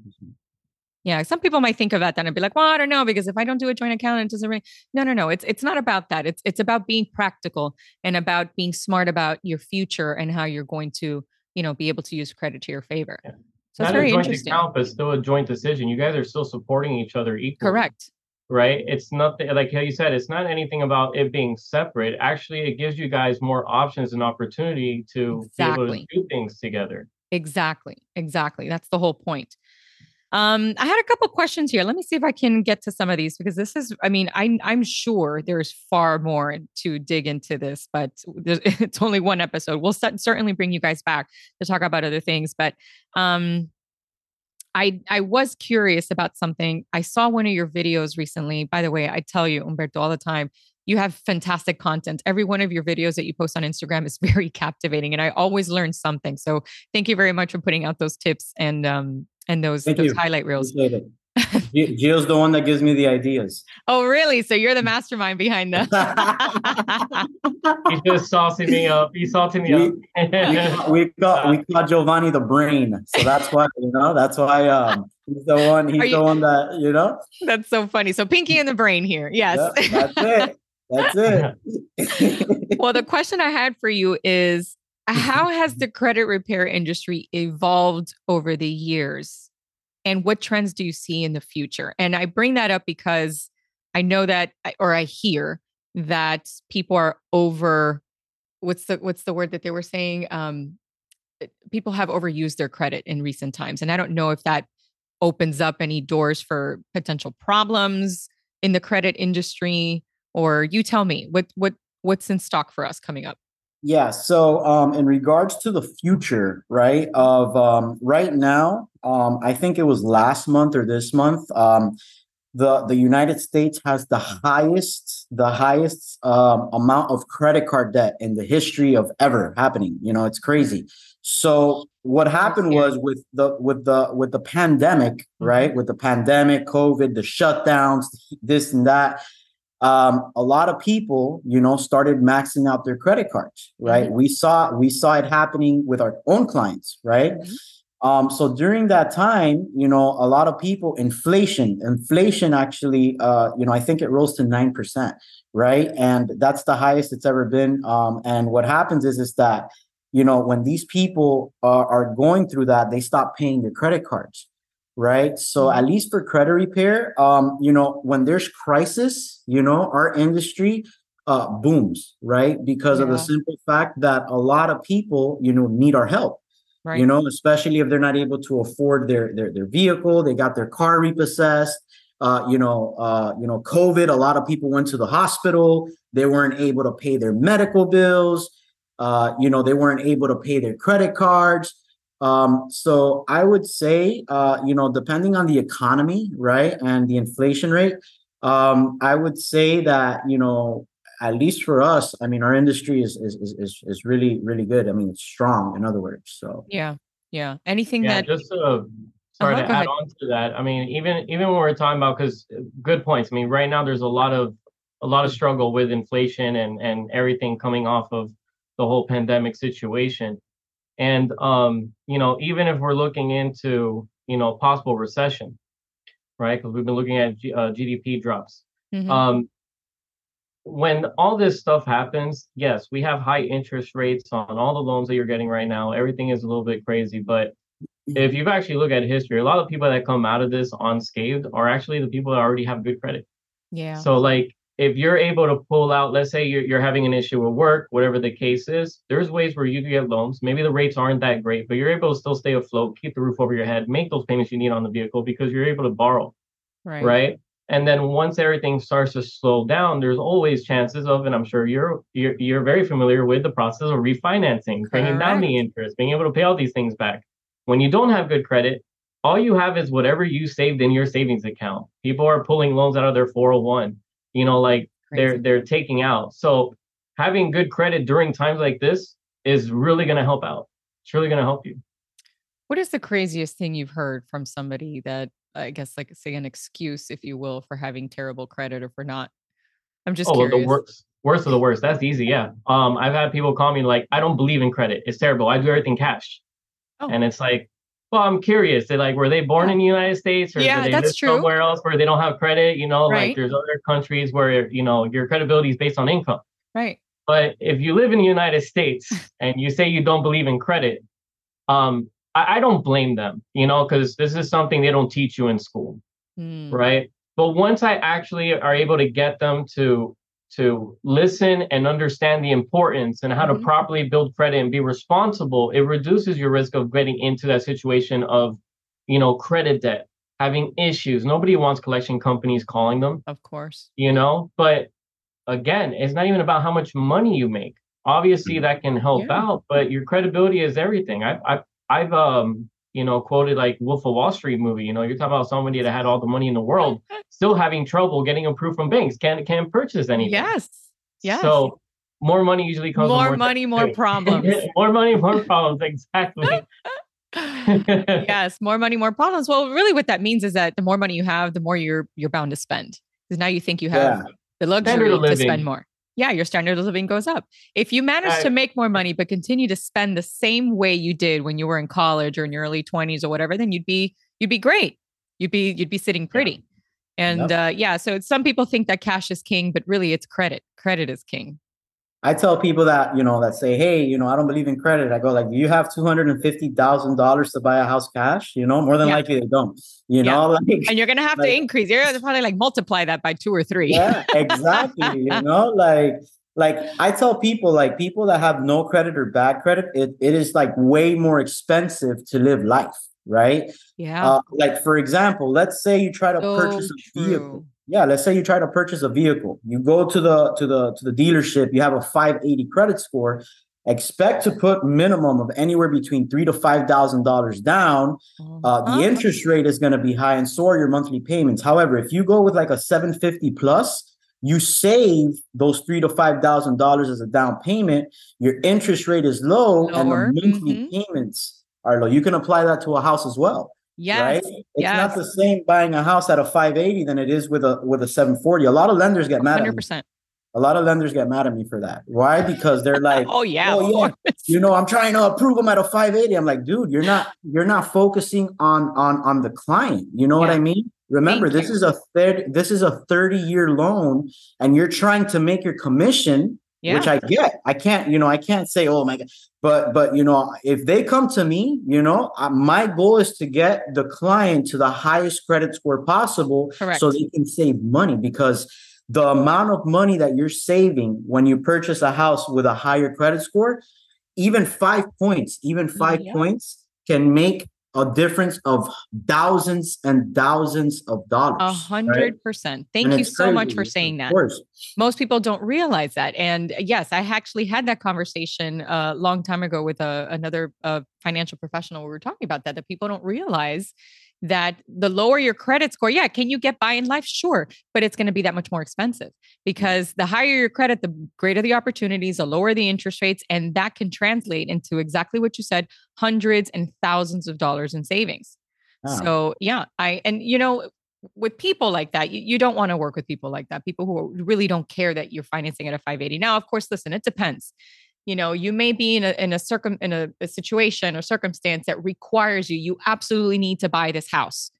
Yeah, some people might think about that and be like, "Well, I don't know because if I don't do a joint account, it doesn't really." No, no, no. It's it's not about that. It's it's about being practical and about being smart about your future and how you're going to, you know, be able to use credit to your favor. Yeah. So not a joint interesting. account, but still a joint decision. You guys are still supporting each other equally. Correct. Right. It's not like how you said. It's not anything about it being separate. Actually, it gives you guys more options and opportunity to exactly. be able to do things together. Exactly. Exactly. That's the whole point. Um, I had a couple questions here. Let me see if I can get to some of these because this is, I mean, I, I'm sure there's far more to dig into this, but it's only one episode. We'll certainly bring you guys back to talk about other things. But um, I I was curious about something. I saw one of your videos recently. By the way, I tell you, Humberto, all the time, you have fantastic content. Every one of your videos that you post on Instagram is very captivating, and I always learn something. So thank you very much for putting out those tips and um, and those Thank those you. highlight reels. Gio's the one that gives me the ideas. Oh, really? So you're the mastermind behind them. He's just saucing me up. He's salting me we, up. we, got we got Giovanni the brain, so that's why you know. That's why um he's the one. He's you, the one that you know. That's so funny. So Pinky and the brain here. Yes, yep, that's it. That's it. well, the question I had for you is how has the credit repair industry evolved over the years? And what trends do you see in the future? And I bring that up because I know that, or I hear that people are over. What's the what's the word that they were saying? Um, eh, people have overused their credit in recent times, and I don't know if that opens up any doors for potential problems in the credit industry. Or you tell me what what what's in stock for us coming up. Yeah. So, um, in regards to the future, right? Of um, right now, um, I think it was last month or this month. Um, the the United States has the highest the highest um, amount of credit card debt in the history of ever happening. You know, it's crazy. So what happened was with the with the with the pandemic, mm-hmm. right? With the pandemic, COVID, the shutdowns, this and that um, a lot of people, you know, started maxing out their credit cards, right? Mm-hmm. We saw we saw it happening with our own clients, right? Mm-hmm. Um, so during that time, you know, a lot of people, inflation, inflation actually, uh, you know, I think it rose to nine percent, right? And that's the highest it's ever been. Um, and what happens is, is that, you know, when these people are, are going through that, they stop paying their credit cards right? So at mm-hmm. least for credit repair, um, you know, when there's crisis, you know, our industry uh booms, right? Because yeah. of the simple fact that a lot of people, you know, need our help. Right. You know, especially if they're not able to afford their their their vehicle, they got their car repossessed. Uh, you know, uh, you know, COVID, a lot of people went to the hospital, they weren't able to pay their medical bills, uh, you know, they weren't able to pay their credit cards um, so I would say, uh, you know, depending on the economy, right, and the inflation rate, um, I would say that you know, at least for us, I mean, our industry is is is is really really good. I mean, it's strong. In other words, so yeah, yeah. Anything yeah, that just uh, sorry uh-huh, to add ahead. on to that. I mean, even even when we're talking about because uh, good points. I mean, right now there's a lot of a lot of struggle with inflation and and everything coming off of the whole pandemic situation and um, you know, even if we're looking into you know possible recession, right? Because we've been looking at G- uh, GDP drops. Mm-hmm. Um, when all this stuff happens, yes, we have high interest rates on all the loans that you're getting right now. Everything is a little bit crazy, but if you've actually looked at history, a lot of people that come out of this unscathed are actually the people that already have good credit. Yeah. So like if you're able to pull out, let's say you're, you're having an issue with work, whatever the case is, there's ways where you can get loans. Maybe the rates aren't that great, but you're able to still stay afloat, keep the roof over your head, make those payments you need on the vehicle because you're able to borrow. Right. Right. And then once everything starts to slow down, there's always chances of, and I'm sure you're you're, you're very familiar with the process of refinancing, bringing down the interest, being able to pay all these things back. When you don't have good credit, all you have is whatever you saved in your savings account. People are pulling loans out of their 401 you know like Crazy. they're they're taking out. So having good credit during times like this is really going to help out. It's really going to help you. What is the craziest thing you've heard from somebody that i guess like say an excuse if you will for having terrible credit or for not? I'm just oh, curious. the worst worst of the worst. That's easy yeah. Um i've had people call me like i don't believe in credit. It's terrible. I do everything cash. Oh. and it's like well, I'm curious. They like were they born in the United States or yeah, that's true. somewhere else where they don't have credit? You know, right. like there's other countries where you know your credibility is based on income. Right. But if you live in the United States and you say you don't believe in credit, um, I, I don't blame them. You know, because this is something they don't teach you in school, mm. right? But once I actually are able to get them to to listen and understand the importance and how mm-hmm. to properly build credit and be responsible, it reduces your risk of getting into that situation of, you know, credit debt, having issues. Nobody wants collection companies calling them. Of course. You know, but again, it's not even about how much money you make. Obviously that can help yeah. out, but your credibility is everything. I've I've I've um you know, quoted like Wolf of Wall Street movie. You know, you're talking about somebody that had all the money in the world, still having trouble getting approved from banks, can't can't purchase anything. Yes. Yes. So more money usually comes more, more money, more problems. more money, more problems. Exactly. yes, more money, more problems. Well, really, what that means is that the more money you have, the more you're you're bound to spend. Because now you think you have yeah. the luxury to spend more yeah, your standard of living goes up. If you manage to make more money but continue to spend the same way you did when you were in college or in your early 20s or whatever, then you'd be you'd be great. You'd be you'd be sitting pretty. Yeah. And yep. uh, yeah, so some people think that cash is king, but really it's credit. Credit is king. I tell people that, you know, that say, hey, you know, I don't believe in credit. I go like, do you have $250,000 to buy a house cash? You know, more than yeah. likely they don't, you yeah. know, like, and you're going to have like, to increase. You're going to probably like multiply that by two or three. Yeah, exactly. you know, like, like I tell people, like people that have no credit or bad credit, it, it is like way more expensive to live life. Right. Yeah. Uh, like, for example, let's say you try to so purchase a true. vehicle yeah let's say you try to purchase a vehicle. You go to the to the to the dealership you have a 580 credit score. Expect to put minimum of anywhere between three to five thousand dollars down. Uh, the uh-huh. interest rate is going to be high and so are your monthly payments. However if you go with like a 750 plus you save those three to five thousand dollars as a down payment. Your interest rate is low Lower. and the monthly mm-hmm. payments are low. You can apply that to a house as well Yes. Right? It's yes. not the same buying a house at a 580 than it is with a with a 740. A lot of lenders get mad 100%. at me. A lot of lenders get mad at me for that. Why? Because they're like, "Oh yeah, oh yeah, you know, I'm trying to approve them at a 580." I'm like, "Dude, you're not you're not focusing on on on the client. You know yeah. what I mean? Remember, Thank this you. is a third this is a 30 year loan, and you're trying to make your commission yeah. which I get. I can't, you know, I can't say, oh my God. But, but, you know, if they come to me, you know, uh, my goal is to get the client to the highest credit score possible Correct. so they can save money because the amount of money that you're saving when you purchase a house with a higher credit score, even five points, even five yeah. points can make a difference of thousands and thousands of dollars. A hundred percent. Thank and you so crazy. much for saying that. Most people don't realize that. And yes, I actually had that conversation a long time ago with a, uh, another uh, financial professional. We were talking about that, that people don't realize that the lower your credit score, yeah, can you get by in life? Sure, but it's going to be that much more expensive mm-hmm. because the higher your credit, the greater the opportunities, the lower the interest rates. And that can translate into exactly what you said hundreds and thousands of dollars in savings. Oh. So, yeah, I, and you know, with people like that, you, you don't want to work with people like that, people who really don't care that you're financing at a 580. Now, of course, listen, it depends you know you may be in a in a circum in a, a, situation or circumstance that requires you you absolutely need to buy this house.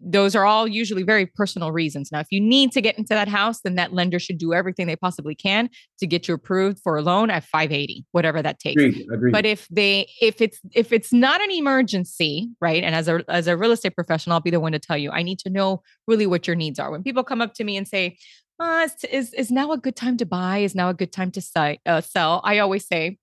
Those are all usually very personal reasons. Now if you need to get into that house then that lender should do everything they possibly can to get you approved for a loan at 580 whatever that takes. Agreed, agreed. but if they if it's if it's not an emergency right and as a as a real estate professional i'll be the one to tell you i need to know really what your needs are. When people come up to me and say uh, is, is now a good time to buy? Is now a good time to si- uh, sell? I always say,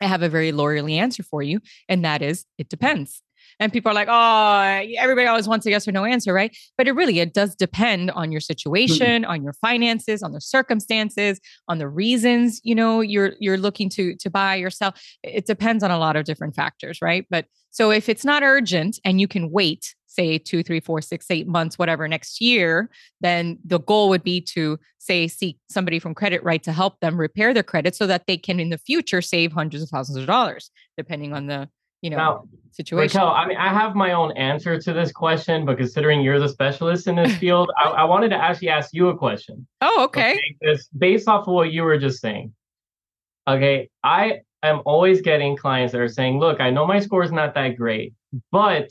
I have a very lawyerly answer for you, and that is, it depends. And people are like, oh, everybody always wants a yes or no answer, right? But it really it does depend on your mm-hmm. situation, mm-hmm. on your finances, on the circumstances, on the reasons you know you're you're looking to to buy or sell. It depends on a lot of different factors, right? But so if it's not urgent and you can wait, say two, three, four, six, eight months, whatever, next year, then the goal would be to say seek somebody from credit right to help them repair their credit so that they can in the future save hundreds of thousands of dollars, depending on the you know now, situation. Raquel, I mean, I have my own answer to this question, but considering you're the specialist in this field, I, I, wanted to actually ask you a question. Oh, okay. okay. Based off of what you were just saying. Okay, I am always getting clients that are saying, "Look, I know my score is not that great, but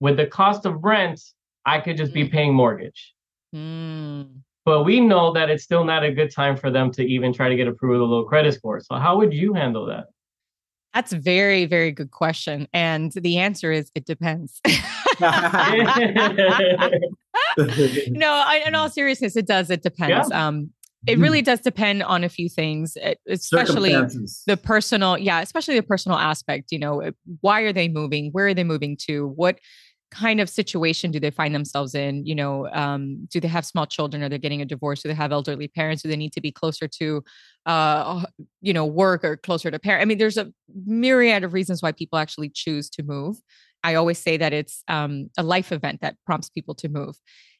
with the cost of rent, I could just mm. be paying mortgage." Mm. But we know that it's still not a good time for them to even try to get approved with a low credit score. So how would you handle that? That's very, very good question. And the answer is it depends. no, I, in all seriousness, it does. It depends. Yeah. Um, it really does depend on a few things, eh, especially the personal, yeah, especially the personal aspect. You know, why are they moving? Where are they moving to? What kind of situation do they find themselves in? You know um, do they have small children? Are they getting a divorce? Do they have elderly parents? Do they need to be closer to uh, you know work or closer to parent i mean there's a myriad of reasons why people actually choose to move. I always say that it's um, a life event that prompts people to move.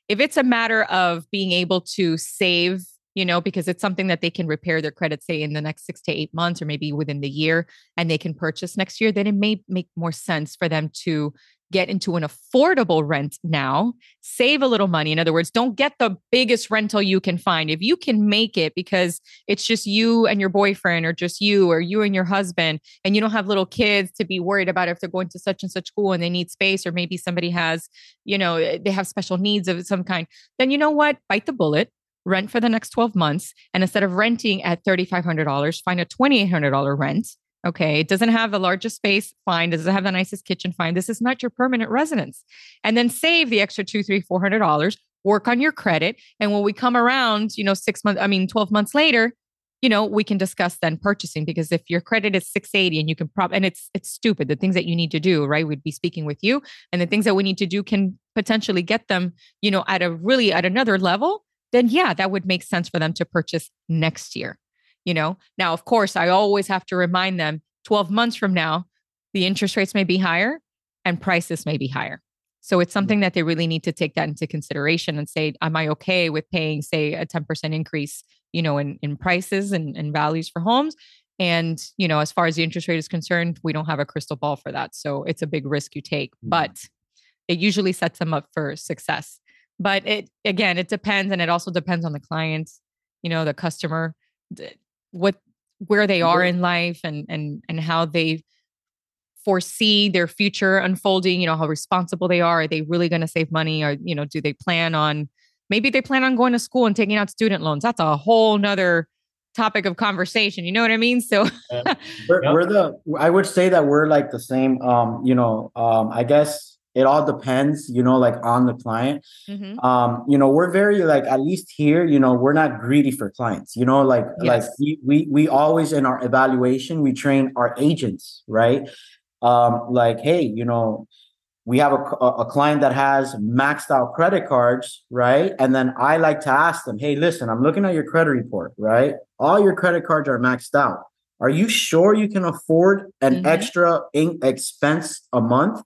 If it's a matter of being able to save you know, because it's something that they can repair their credit, say in the next six to eight months or maybe within the year, and they can purchase next year, then it may make more sense for them to get into an affordable rent now, save a little money. In other words, don't get the biggest rental you can find. If you can make it because it's just you and your boyfriend, or just you, or you and your husband, and you don't have little kids to be worried about if they're going to such and such school and they need space, or maybe somebody has, you know, eh, they have special needs of some kind, then you know what? Bite the bullet rent for the next 12 months. And instead of renting at $3,500, find a $2,800 rent. Okay. It doesn't have the largest space. Fine. Does it have the nicest kitchen? Fine. This is not your permanent residence. And then save the extra two, three, four hundred dollars. Work on your credit. And when we come around, you know, six months, I mean, 12 months later, you know, we can discuss then purchasing because if your credit is 680 and you can prop and it's it's stupid. The things that you need to do, right? We'd be speaking with you. And the things that we need to do can potentially get them, you know, at a really at another level then yeah, that would make sense for them to purchase next year. You know, now, of course, I always have to remind them 12 months from now, the interest rates may be higher and prices may be higher. So it's mm-hmm. something that they really need to take that into consideration and say, am I okay with paying, say, a 10% increase, you know, in, in prices and, and values for homes? And, you know, as far as the interest rate is concerned, we don't have a crystal ball for that. So it's a big risk you take, mm-hmm. but it usually sets them up for success but it again it depends and it also depends on the client you know the customer what where they are in life and and and how they foresee their future unfolding you know how responsible they are. Are they really going to save money? Or you know do they plan on maybe they plan on going to school and taking out student loans. That's a whole nother topic of conversation you know what i mean? So we're, we're the i would say that we're like the same um you know um i guess it all depends you know like on the client mm-hmm. um you know we're very like at least here you know we're not greedy for clients you know like yes. like we, we we always in our evaluation we train our agents right um like hey you know we have a, a client that has maxed out credit cards right and then i like to ask them hey listen i'm looking at your credit report right all your credit cards are maxed out are you sure you can afford an mm-hmm. extra in- expense a month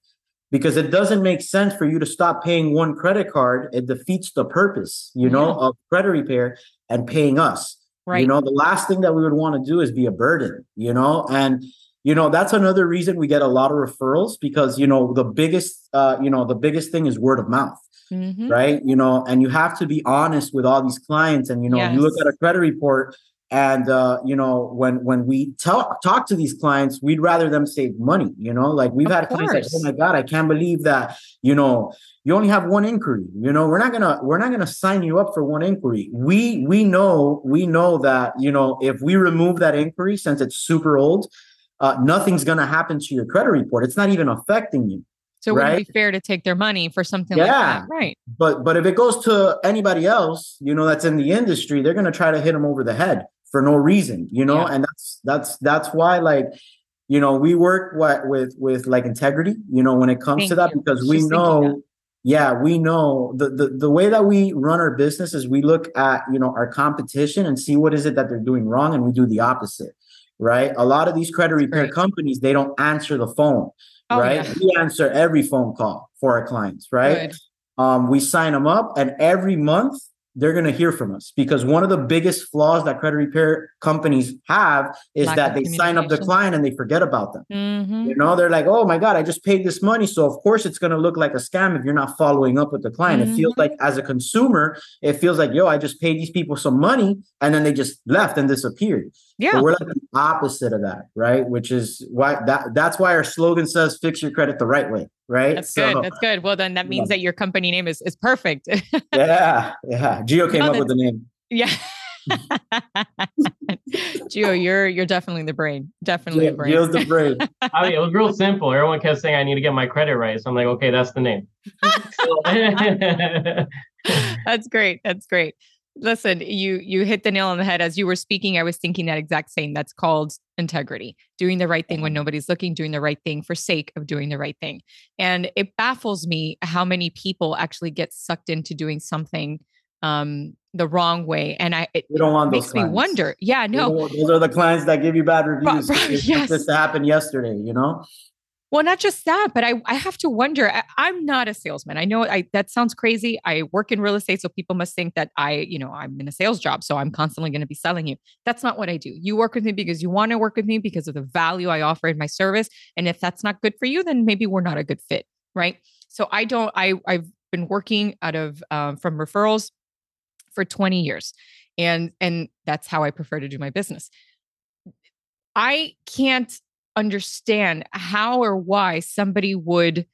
because it doesn't make sense for you to stop paying one credit card. It defeats the purpose, you know, yeah. of credit repair and paying us. Right. You know, the last thing that we would want to do is be a burden, you know, and you know that's another reason we get a lot of referrals because you know the biggest uh you know the biggest thing is word of mouth mm-hmm. right you know and you have to be honest with all these clients and you know yes. you look at a credit report and uh, you know when when we talk talk to these clients we'd rather them save money you know like we've of had course. clients like oh my god i can't believe that you know you only have one inquiry you know we're not gonna we're not gonna sign you up for one inquiry we we know we know that you know if we remove that inquiry since it's super old uh, nothing's gonna happen to your credit report it's not even affecting you So it right? wouldn't be fair to take their money for something like Yeah. that. Right. But but if it goes to anybody else, you know, that's in the industry, they're gonna try to hit them over the head for no reason, you know, Yeah. and that's that's that's why like you know we work what with with like integrity, you know, when it comes to that you. because Just we know yeah, we know the, the the way that we run our business is we look at you know our competition and see what is it that they're doing wrong, and we do the opposite, right? A lot of these credit repair great. companies they don't answer the phone, Oh, right? yeah. We answer every phone call for our clients, right? Good. um, we sign them up and every month they're going to hear from us. Because one of the biggest flaws that credit repair companies have is Lack that they sign up the client and they forget about them. Mhm. you know they're like oh my god i just paid this money. So of course it's going to look like a scam if you're not following up with the client. It feels Mhm. like as a consumer it feels like yo i just paid these people some money and then they just left and disappeared Yeah. but we're like the opposite of that right which is why that that's why our slogan says fix your credit the right way right That's good. That's good. Well, then that means Yeah. that your company name is is perfect. yeah yeah Gio came No, up with the name yeah. Gio, you're you're definitely the brain. Definitely the brain. Gio's the brain. I mean, oh, it was real simple. Everyone kept saying I need to get my credit right. So I'm like, okay, that's the name. That's great. That's great. Listen, you you hit the nail on the head as you were speaking. I was thinking that exact same. That's called integrity. Doing the right thing when nobody's looking, doing the right thing for sake of doing the right thing. And it baffles me how many people actually get sucked into doing something um the wrong way. And I it We don't want those makes me wonder. Yeah, no. those are the clients that give you bad reviews. They expect yes. This happened yesterday, you know. Well, not just that, but I, I have to wonder. I, I'm not a salesman. I know I that sounds crazy. I work in real estate, so people must think that I, you know, I'm in a sales job, so I'm constantly going to be selling you. That's not what I do. You work with me because you want to work with me because of the value I offer in my service. And if that's not good for you, then maybe we're not a good fit, right? So I don't. I I've been working out of um, from referrals for 20 years, and and that's how I prefer to do my business. I can't understand how or why somebody would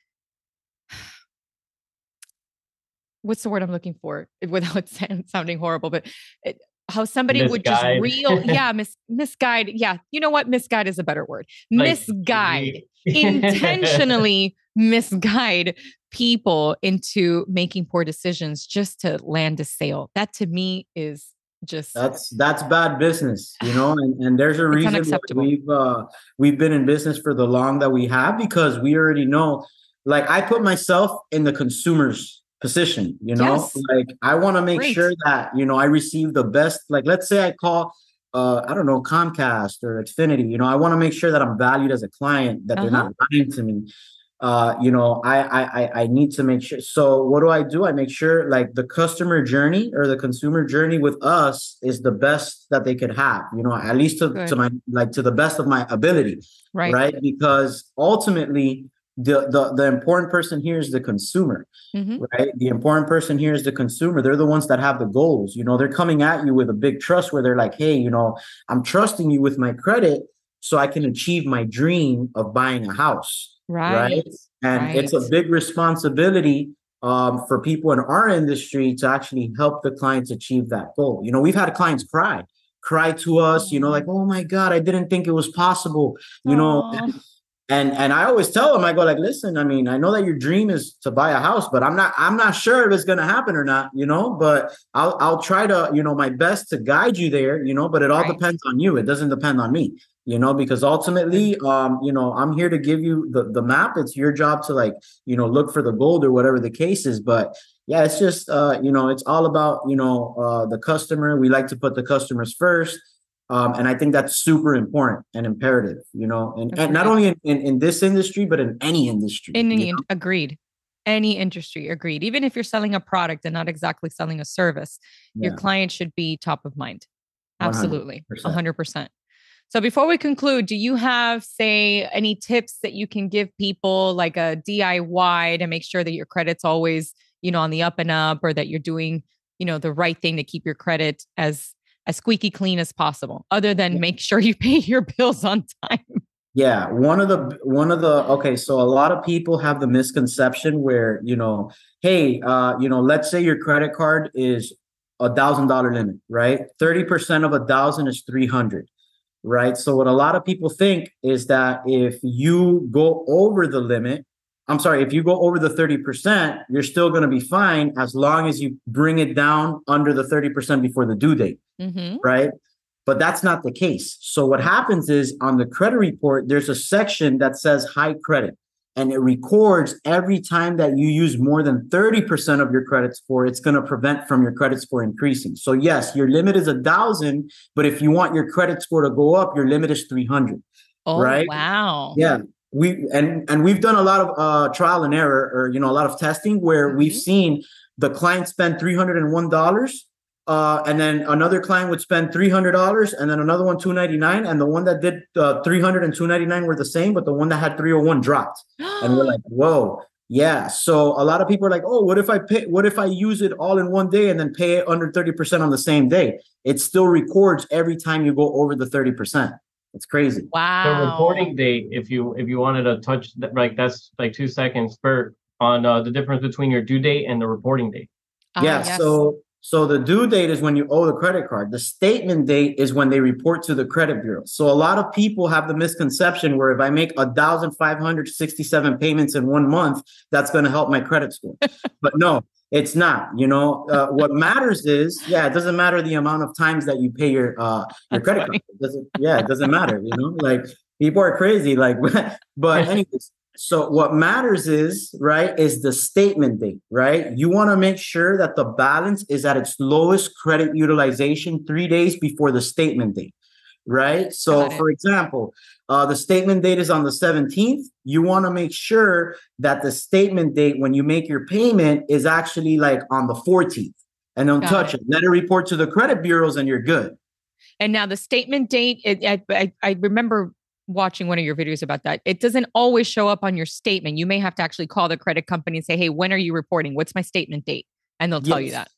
what's the word I'm looking for without sounding horrible, but it, how somebody would just real, yeah, mis, misguide. Yeah, you know what? Misguide is a better word. Like, misguide, intentionally misguide people into making poor decisions just to land a sale. That to me is just That's that's bad business, you know. And and there's a reason we've uh we've been in business for the long that we have because we already know. Like I put myself in the consumer's position, you know. Yes. Like I want to make Great. sure that you know I receive the best. Like let's say I call. Uh, I don't know Comcast or Xfinity. You know, I want to make sure that I'm valued as a client, that they're Uh-huh. not lying to me. Uh you know I, I i need to make sure so what do i do i make sure like the customer journey or the consumer journey with us is the best that they could have you know at least to, Good. to my like to the best of my ability right. right, because ultimately the, the the important person here is the consumer Mhm. right the important person here is the consumer they're the ones that have the goals you know they're coming at you with a big trust where they're like hey you know i'm trusting you with my credit so i can achieve my dream of buying a house Right. and it's a big responsibility um, for people in our industry to actually help the clients achieve that goal. You know, we've had clients cry, cry to us, you know, like, oh my God, I didn't think it was possible, you know. And and I always tell them, I go like, listen, I mean, I know that your dream is to buy a house, but I'm not, I'm not sure if it's gonna happen or not, you know. But I'll I'll try to, you know, my best to guide you there, you know. But it all Right. depends on you. It doesn't depend on me, you know, because ultimately, um, you know, I'm here to give you the the map. It's your job to like, you know, look for the gold or whatever the case is. But yeah, it's just, uh, you know, it's all about, you know, uh, the customer. We like to put the customers first. Um, and I think that's super important and imperative, you know, and, and not only in, in, in this industry, but in any industry. In any, know? agreed. Any industry, agreed. Even if you're selling a product and not exactly selling a service, your client should be top of mind. 100%. Absolutely. a hundred percent. So before we conclude, do you have, say, any tips that you can give people like a DIY to make sure that your credit's always, you know, on the up and up or that you're doing, you know, the right thing to keep your credit as as squeaky clean as possible, other than make sure you pay your bills on time? Yeah, one of the one of the okay, so a lot of people have the misconception where you know, hey, uh, you know, let's say your credit card is a thousand dollar limit, right? Thirty percent of a thousand is three hundred, right? So what a lot of people think is that if you go over the limit, I'm sorry, if you go over the 30%, you're still going to be fine as long as you bring it down under the 30% before the due date, Mm-hmm. right? But that's not the case. So what happens is on the credit report, there's a section that says high credit and it records every time that you use more than 30% of your credit score, it's going to prevent from your credit score increasing. So yes, your limit is a thousand, but if you want your credit score to go up, your limit is 300. Oh, right? Wow. Yeah. We, and, and we've done a lot of uh, trial and error or, you know, a lot of testing where mm-hmm. we've seen the client spend $301 uh and then another client would spend three hundred dollars and then another one two ninety nine and the one that did uh 300 and 299 were the same but the one that had 301 dropped and we're like whoa yeah so a lot of people are like oh what if i pay what if i use it all in one day and then pay it under 30% on the same day it still records every time you go over the 30% it's crazy wow. the reporting date if you if you wanted to touch that like that's like two seconds for on uh, the difference between your due date and the reporting date Ah, yeah. yes. So so the due date is when you owe the credit card. The statement date is when they report to the credit bureau. So a lot of people have the misconception where if I make a thousand five hundred sixty-seven payments in one month, that's going to help my credit score. but no, it's not. You know, uh, what matters is, yeah, it doesn't matter the amount of times that you pay your uh your That's credit funny. card. It doesn't, yeah, it doesn't matter. You know, like people are crazy. Like, but anyways. So what matters is, right, is the statement date, right? You want to make sure that the balance is at its lowest credit utilization 3 days before the statement date, right? So for example, uh, the statement date is on the 17th. You want to make sure that the statement date when you make your payment is actually like on the 14th. And don't Got touch it. it. Let it report to the credit bureaus and you're good. And now the statement date, it, I, I, I remember watching one of your videos about that. It doesn't always show up on your statement. You may have to actually call the credit company and say, hey, when are you reporting? What's my statement date? And they'll tell you that.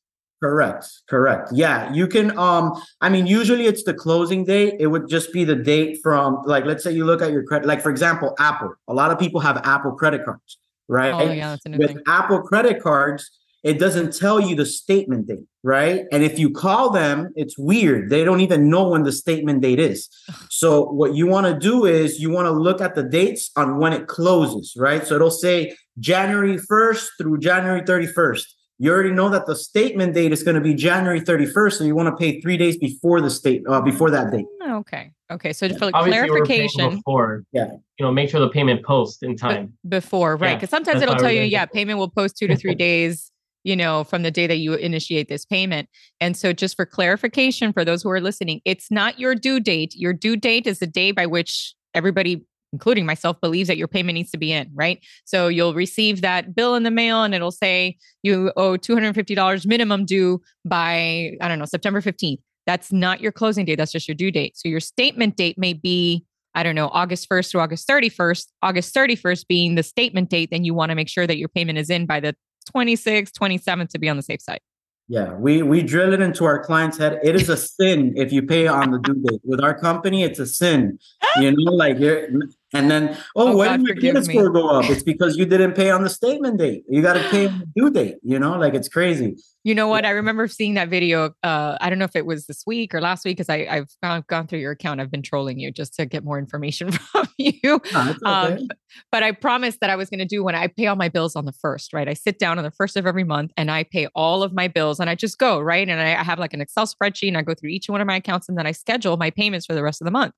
Correct. Correct. Yeah, you can um I mean usually it's the closing date. It would just be the date from like let's say you look at your credit like for example Apple. A lot of people have Apple credit cards, right? Oh, yeah, that's a With thing. Apple credit cards, it doesn't tell you the statement date, right? And if you call them, it's weird. They don't even know when the statement date is. So what you want to do is you want to look at the dates on when it closes, right? So it'll say January 1st through January 31st. You already know that the statement date is going to be January 31st, so you want to pay three days before the state uh, before that date. Oh, Okay. Okay. So Yeah. for obviously you were paying clarification, before Yeah. you know make sure the payment post in be- time before, right? Yeah, Because sometimes that's it'll tell you, yeah, before. payment will post two to three days, you know, from the day that you initiate this payment. And so just for clarification for those who are listening, it's not your due date. Your due date is the day by which everybody including myself believes that your payment needs to be in, right? So you'll receive that bill in the mail and it'll say you owe $250 minimum due by I don't know, September 15th. That's not your closing date, that's just your due date. So your statement date may be I don't know, August 1st to August 31st, August 31st being the statement date, then you want to make sure that your payment is in by the 26th, 27th to be on the safe side. Yeah, we we drill it into our client's head. It is a sin if you pay on the due date. With our company, it's a sin. You know, like you're and then oh, Oh, why God, did your credit score go up? It's because you didn't pay on the statement date. You got to pay on the due date. You know, like it's crazy. You know what? I remember seeing that video. Uh, I don't know if it was this week or last week because I've gone, gone through your account. I've been trolling you just to get more information from you. No, it's Um, but- I promised that I was going to do when I pay all my bills on the first, right? I sit down on the first of every month and I pay all of my bills and I just go, right? And I I have like an Excel spreadsheet and I go through each one of my accounts and then I schedule my payments for the rest of the month.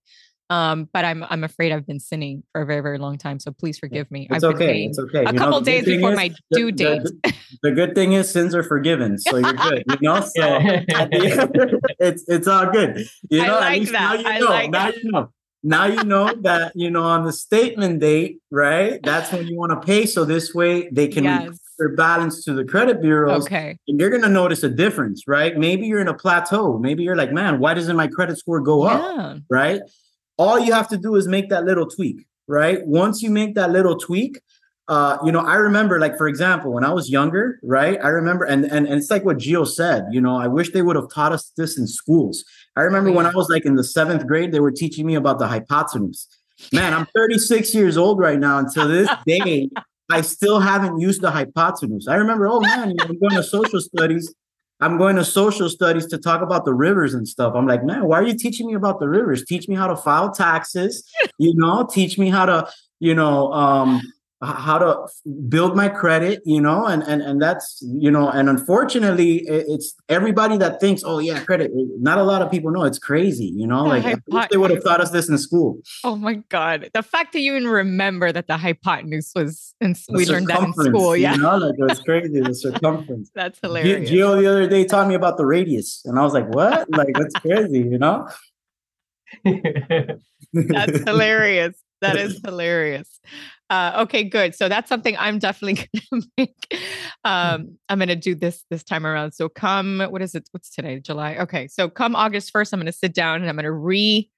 Um, but I'm I'm afraid I've been sinning for a very, very long time. So please forgive me. It's I've okay. It's okay. a You couple good days before is- my due the- date. The, the good thing is sins are forgiven, so you're good. You know, so end, it's it's all good. You know, at like that. now I you know. like now you know. Now you know that you know on the statement date, right? That's when you want to pay. So this way they can report Yes. their balance to the credit bureaus, Okay. and you're gonna notice a difference, right? Maybe you're in a plateau. Maybe you're like, man, why doesn't my credit score go up? Right? All you have to do is make that little tweak, right? Once you make that little tweak, uh, you know, I remember, like for example, when I was younger, right? I remember, and and, and it's like what Gio said. You know, I wish they would have taught us this in schools. I remember when I was like in the seventh grade, they were teaching me about the hypotenuse. Man, I'm 36 years old right now, and to this day, I still haven't used the hypotenuse. I remember, oh man, you know, I'm going to social studies. I'm going to social studies to talk about the rivers and stuff. I'm like, man, why are you teaching me about the rivers? Teach me how to file taxes, you know, teach me how to, you know, um, how to build my credit, you know, and and and that's you know, and unfortunately, it's everybody that thinks, oh yeah, credit. Not a lot of people know it's crazy, you know. Like hypot- they would have taught us this in school. Oh my god, the fact that you even remember that the hypotenuse was, and we learned that in school, yeah, you know, like it was crazy. the circumference. That's hilarious. Gio the other day taught me about the radius, and I was like, what? like that's crazy, you know. that's hilarious. That is hilarious. Uh, okay, good. So that's something I'm definitely going to make. Um, I'm going to do this this time around. So come, what is it? What's today? July. Okay, so come August 1st, I'm going to sit down and I'm going to re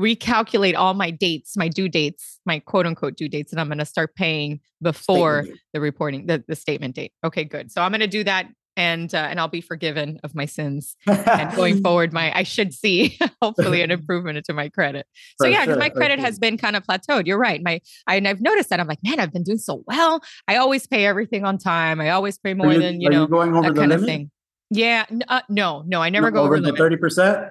recalculate all my dates, my due dates, my quote unquote due dates, and I'm going to start paying before the reporting, the, the statement date. Okay, good. So I'm going to do that and uh, and I'll be forgiven of my sins. and going forward, my I should see hopefully an improvement to my credit. So yeah, because sure, my credit has been kind of plateaued. You're right. My I, and I've noticed that I'm like, man, I've been doing so well. I always pay everything on time. I always pay more you, than you know you going over that the kind limit? of thing. Yeah, uh, no, no, I never go over, over the thirty percent.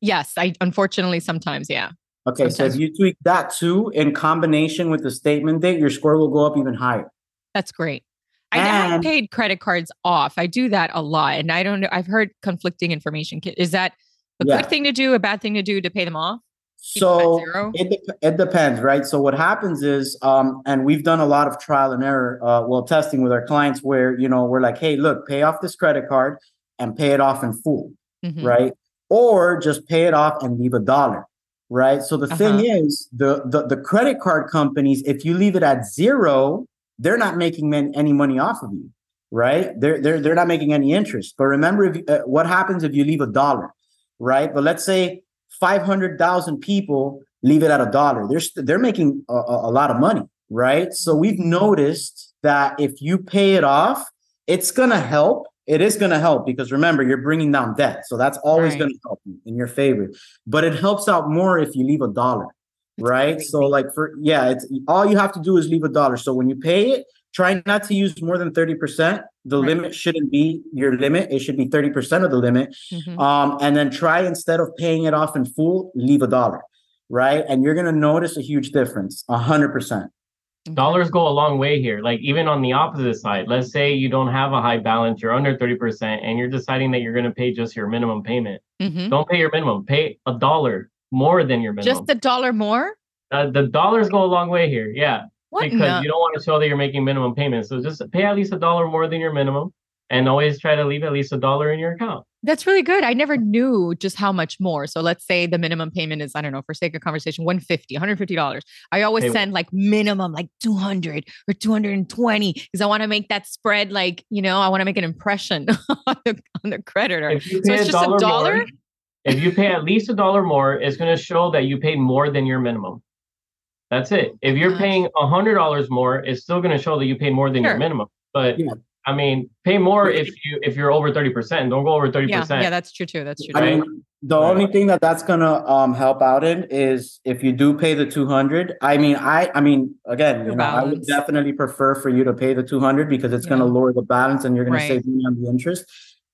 Yes, I unfortunately sometimes, yeah. Okay, sometimes. so if you tweak that too in combination with the statement date, your score will go up even higher. That's great. I have paid credit cards off. I do that a lot. And I don't know, I've heard conflicting information. Is that a yeah. good thing to do, a bad thing to do to pay them off? Keep so it, it depends, right? So what happens is, um, and we've done a lot of trial and error, uh, well, testing with our clients where, you know, we're like, hey, look, pay off this credit card and pay it off in full, mm-hmm. right? Or just pay it off and leave a dollar, right? So the uh-huh. thing is, the, the the credit card companies, if you leave it at zero, they're not making any money off of you, right? They're they're they're not making any interest. But remember, if uh, what happens if you leave a dollar, right? But let's say five hundred thousand people leave it at a dollar. They're they're making a, a lot of money, right? So we've noticed that if you pay it off, it's gonna help. It is going to help because remember, you're bringing down debt. So that's always right. going to help you in your favor. But it helps out more if you leave a dollar right? So like for yeah, it's all you have to do is leave a dollar. So when you pay it, try not to use more than 30%. The right. limit shouldn't be your limit. It should be 30% of the limit. Mm-hmm. Um, and then try instead of paying it off in full, leave a dollar. Right. And you're gonna notice a huge difference, a hundred percent. Dollars go a long way here. Like even on the opposite side, let's say you don't have a high balance, you're under 30%, and you're deciding that you're gonna pay just your minimum payment. Mm-hmm. Don't pay your minimum, pay a dollar more than your minimum. Just a dollar more? Uh, the dollars go a long way here. Yeah. What? Because no. you don't want to show that you're making minimum payments. So just pay at least a dollar more than your minimum and always try to leave at least a dollar in your account. That's really good. I never knew just how much more. So let's say the minimum payment is, I don't know, for sake of conversation, 150, $150. I always hey, send like minimum like 200 or 220 because I want to make that spread like, you know, I want to make an impression on the, on the creditor. So it's just a dollar. More, if you pay at least a dollar more, it's going to show that you paid more than your minimum. That's it. If you're paying a hundred dollars more, it's still going to show that you paid more than sure. your minimum. But yeah. I mean, pay more if you if you're over thirty percent. Don't go over thirty yeah, percent. Yeah, that's true too. That's true. I mean, the right. only thing that that's gonna um help out in is if you do pay the two hundred. I mean, I I mean, again, you know, I would definitely prefer for you to pay the two hundred because it's yeah. gonna lower the balance and you're gonna right. save money on the interest.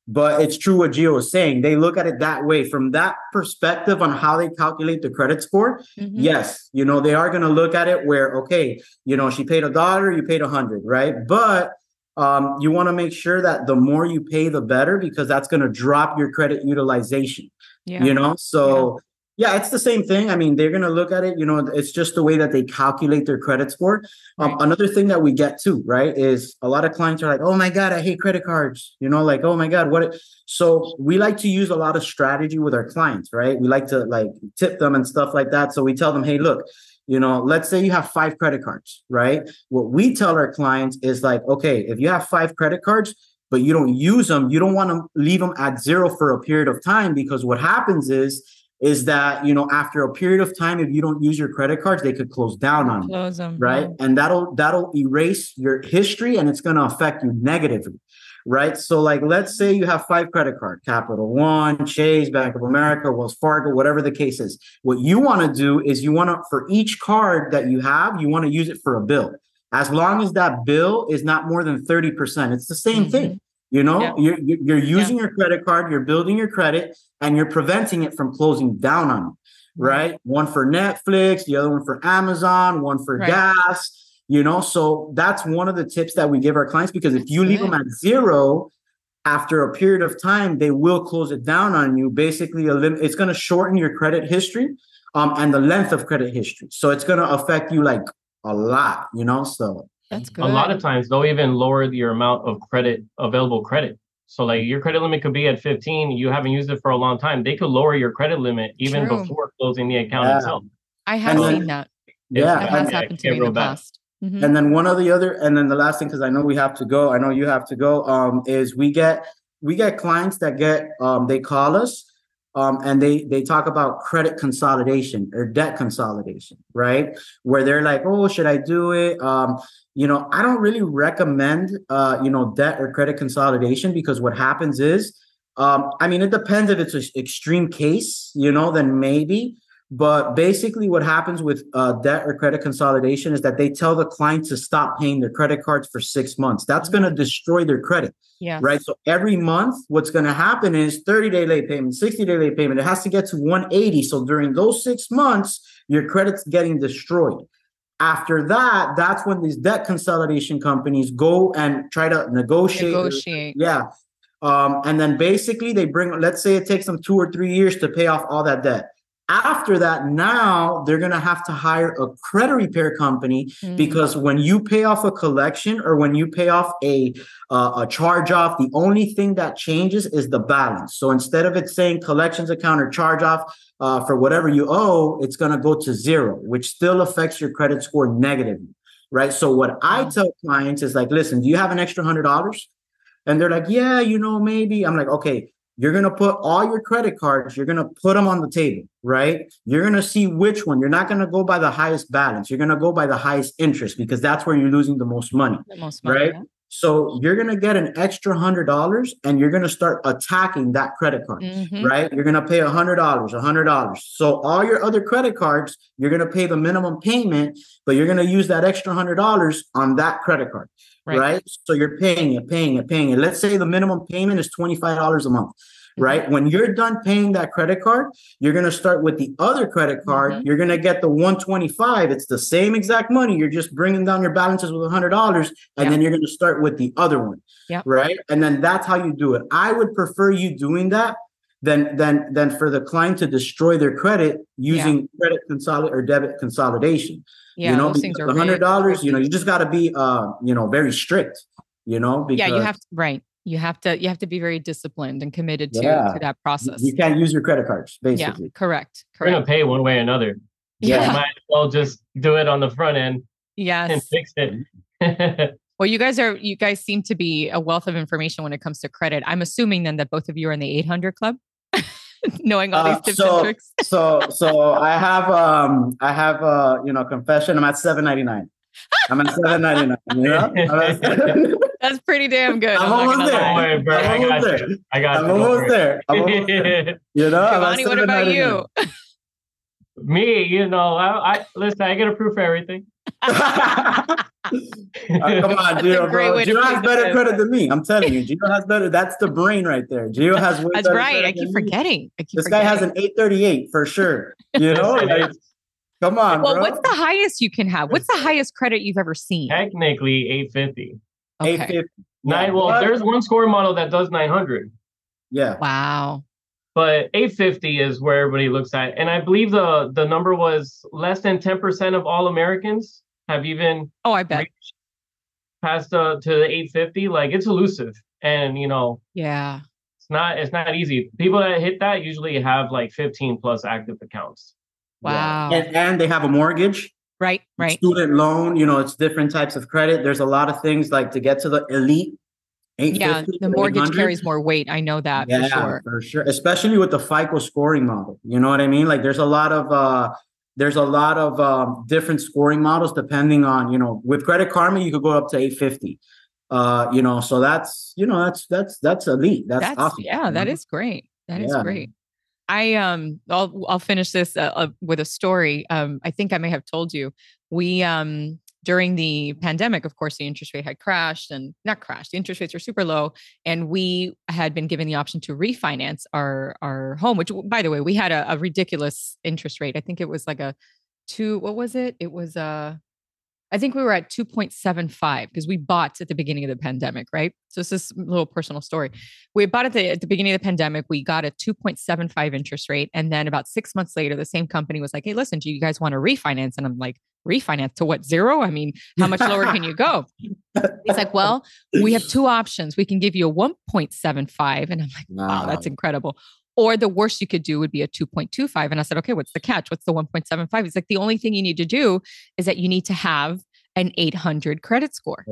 But it's true what Gio is saying. They look at it that way from that perspective on how they calculate the credit score. Mm-hmm. Yes, you know, they are going to look at it where, okay, you know, she paid a dollar, you paid a hundred, right? But um, you want to make sure that the more you pay, the better, because that's going to drop your credit utilization. Yeah. You know, so yeah, it's the same thing. I mean, they're going to look at it, you know, it's just the way that they calculate their credit score. Um, right. Another thing that we get too, right, is a lot of clients are like, oh my God, I hate credit cards. You know, like, oh my God, what? So we like to use a lot of strategy with our clients, right? We like to like tip them and stuff like that. So we tell them, hey, look, you know, let's say you have five credit cards, right? What we tell our clients is like, okay, if you have five credit cards, but you don't use them, you don't want to leave them at zero for a period of time because what happens is, is that you know after a period of time if you don't use your credit cards they could close down on close you them, right? yeah. and that'll that'll erase your history and it's going to affect you negatively right? So like let's say you have five credit card capital one chase bank of america wells fargo whatever the case is. What you want to do is you want to for each card that you have you want to use it for a bill. As long as that bill is not more than 30% it's the same mm-hmm. thing you know, yeah. you're you're using yeah. your credit card, you're building your credit, and you're preventing it from closing down on you. Mm-hmm. Right? One for Netflix, the other one for Amazon, one for right. gas. you know so that's one of the tips that we give our clients because if you leave them at zero after a period of time they will close it down on you basically it's going to shorten your credit history um, and the length of credit history so it's going to affect you like a lot you know so that's good a lot of times they'll even lower your amount of credit available credit so like your credit limit could be at 15 you haven't used it for a long time they could lower your credit limit even True. before closing the account Yeah. itself i have And then- seen that yeah that and- has happened to me in the past Mhm. And then one of the other, and then the last thing, because I know we have to go. I know you have to go. Um, is we get we get clients that get um they call us um and they they talk about credit consolidation or debt consolidation, right? Where they're like, oh, should I do it? Um, you know, I don't really recommend uh, you know, debt or credit consolidation because what happens is um, I mean, it depends if it's an extreme case, you know, then maybe. But basically, what happens with uh, debt or credit consolidation is that they tell the client to stop paying their credit cards for six months. That's going to destroy their credit, yeah right? So every month, what's going to happen is 30 day late payment, 60 day late payment. It has to get to 180. So during those six months, your credit's getting destroyed. After that, that's when these debt consolidation companies go and try to negotiate. negotiate Yeah. Um, and then basically they bring, let's say it takes them two or three years to pay off all that debt. After that, now they're going to have to hire a credit repair company Mm. because when you pay off a collection or when you pay off a uh, a charge off, the only thing that changes is the balance. So instead of it saying collections account or charge off uh, for whatever you owe, it's going to go to zero, which still affects your credit score negatively, right? So what I tell clients is like, listen, do you have an extra hundred dollars? And they're like, yeah, you know, maybe. I'm like, okay, you're going to put all your credit cards, you're going to put them on the table, right? You're going to see which one. You're not going to go by the highest balance. You're going to go by the highest interest because that's where you're losing the most money. the most money, right? yeah. So you're going to get an extra hundred dollars and you're going to start attacking that credit card. Mhm. Right, you're gonna pay a hundred dollars, a hundred dollars. So all your other credit cards, you're gonna pay the minimum payment, but you're gonna use that extra hundred dollars on that credit card Right. right? So you're paying it, paying it, paying it. Let's say the minimum payment is $25 a month, Mm-hmm. right? When you're done paying that credit card, you're going to start with the other credit card. Mhm. You're going to get the 125. It's the same exact money. You're just bringing down your balances with $100 and Yeah. then you're going to start with the other one. Yeah. Right? And then that's how you do it. I would prefer you doing that than than than for the client to destroy their credit using credit consolidate or debit consolidation yeah you know, those things are the hundred dollars. you know, you just got to be, uh, you know, very strict, you know, because yeah you have to right you have to you have to be very disciplined and committed to Yeah. to that process you can't use your credit cards, yeah basically. correct We're gonna pay one way or another. Yeah. You might as well just do it on the front end and yes fix it. well you guys are you guys seem to be a wealth of information when it comes to credit i'm assuming then that both of you are in the 800 club knowing all Uh, these tips so- and tricks so, so I have, um, I have, uh, you know, confession. I'm at seven ninety nine. I'm at seven ninety nine. You know, I'm, that's pretty damn good I'm not almost there. Don't worry, bro. I'm I almost got there. you. I got I'm you. Don't almost there. I'm almost there. You know, I'm at Giovanni, what about you Me, you know, I, I listen. I get approved for everything. Uh, come on, That's a Gio, bro. way Gio has better it. credit than me. I'm telling you, Gio has better. That's the brain right there. Gio has. way that's right i keep forgetting i keep This guy has an 838 for sure. You know, like, come on, well bro. what's the highest you can have what's the highest credit you've ever seen Technically, eight fifty. okay 850. Nine. Well, But- there's one score model that does nine hundred. yeah. wow but 850 is where everybody looks at and i believe the the number was less than 10% of all americans have even oh i bet. reached past uh, to the 850 like it's elusive and you know yeah. it's not it's not easy. People that hit that usually have like 15 plus active accounts. Wow. And, and they have a mortgage, right right. student loan. You know, it's different types of credit. There's a lot of things like to get to the elite. 850 yeah the mortgage 800. carries more weight i know that yeah, for sure for sure. Especially with the FICO scoring model. You know what I mean? Like there's a lot of uh there's a lot of um, different scoring models depending on, you know, with Credit Karma, you could go up to 850. Uh, you know, so that's you know, that's that's that's elite. That's, that's awesome. yeah that is great That is Yeah. great i um i'll i'll finish this uh, uh, with a story um i think i may have told you we um during the pandemic of course the interest rate had crashed and not crashed the interest rates were super low and we had been given the option to refinance our our home which by the way we had a, a ridiculous interest rate. I think it was like a two what was it? It was uh I think we were at 2.75 because we bought at the beginning of the pandemic, right? So this is a little personal story. We bought at the, at the beginning of the pandemic. We got a 2.75 interest rate. And then about six months later, the same company was like, hey, listen, do you guys want to refinance? And I'm like, refinance to what zero? I mean, how much lower can you go? He's like, well, we have two options. We can give you a 1.75. And I'm like, wow, wow that's incredible. Or the worst you could do would be a 2.25. And I said, okay, what's the catch? What's the 1.75? He's like, the only thing you need to do is that you need to have an 800 credit score.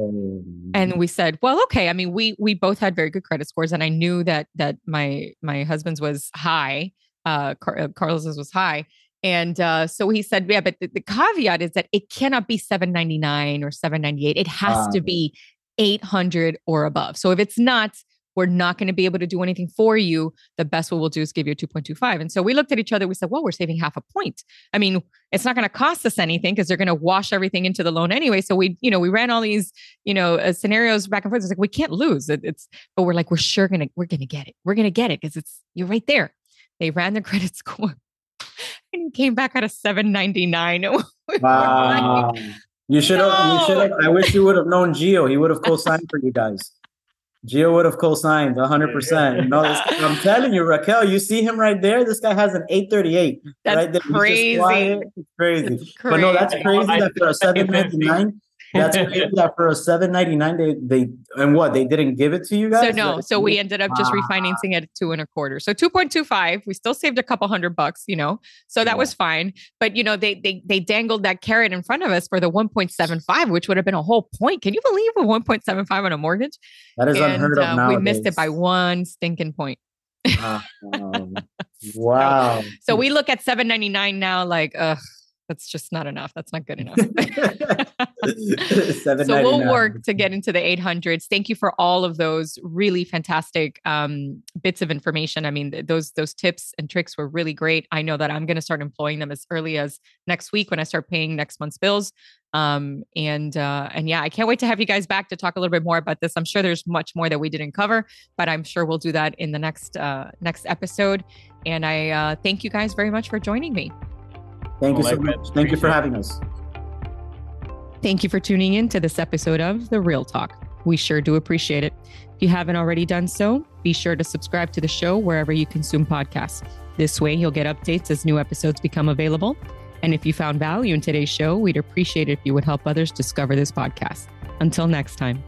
And oh. we said, well, okay. I mean, we we both had very good credit scores, and I knew that that my my husband's was high, uh, Car- uh, Carlos's was high, and uh, so he said, yeah, but the, the, caveat is that it cannot be 799 or 798. It has to be 800 or above. So if it's not, we're not going to be able to do anything for you. The best what we'll do is give you a 2.25. And so we looked at each other. We said, well, we're saving half a point. I mean, it's not going to cost us anything because they're going to wash everything into the loan anyway. So we, you know, we ran all these, you know, uh, scenarios back and forth. It's like, we can't lose it, it's, but we're like, we're sure going to, we're going to get it. We're going to get it because it's, you're right there. They ran the credit score and came back at a 799. wow. you should have, no. you should have, I wish you would have known Gio. He would have co-signed for you guys. Gio would have co-signed 100%. No, this, I'm telling you, Raquel, you see him right there. This guy has an 838. That's right there. crazy. It's crazy. It's crazy. But no, that's crazy that for a 799, that's crazy that for a 799 they they and what they didn't give it to you guys. So no, so we ended up just refinancing at two and a quarter. So 2.25. We still saved a couple hundred bucks, you know. So that yeah. was fine. But you know, they they they dangled that carrot in front of us for the 1.75, which would have been a whole point. Can you believe a 1.75 on a mortgage? That is and, unheard of. Uh, we missed it by one stinking point. Uh, um, wow. So, so, we look at 799 now, like, ugh, that's just not enough. That's not good enough. so we'll work to get into the 800s. Thank you for all of those really fantastic um, bits of information. I mean, th- those those tips and tricks were really great. I know that I'm going to start employing them as early as next week when I start paying next month's bills. Um, and uh, and yeah, I can't wait to have you guys back to talk a little bit more about this. I'm sure there's much more that we didn't cover, but I'm sure we'll do that in the next uh, next episode. And I uh, thank you guys very much for joining me. Thank you so much. Thank you for having us. Thank you for tuning in to this episode of The Real Talk. We sure do appreciate it. If you haven't already done so, be sure to subscribe to the show wherever you consume podcasts. This way, you'll get updates as new episodes become available. And if you found value in today's show, we'd appreciate it if you would help others discover this podcast. Until next time.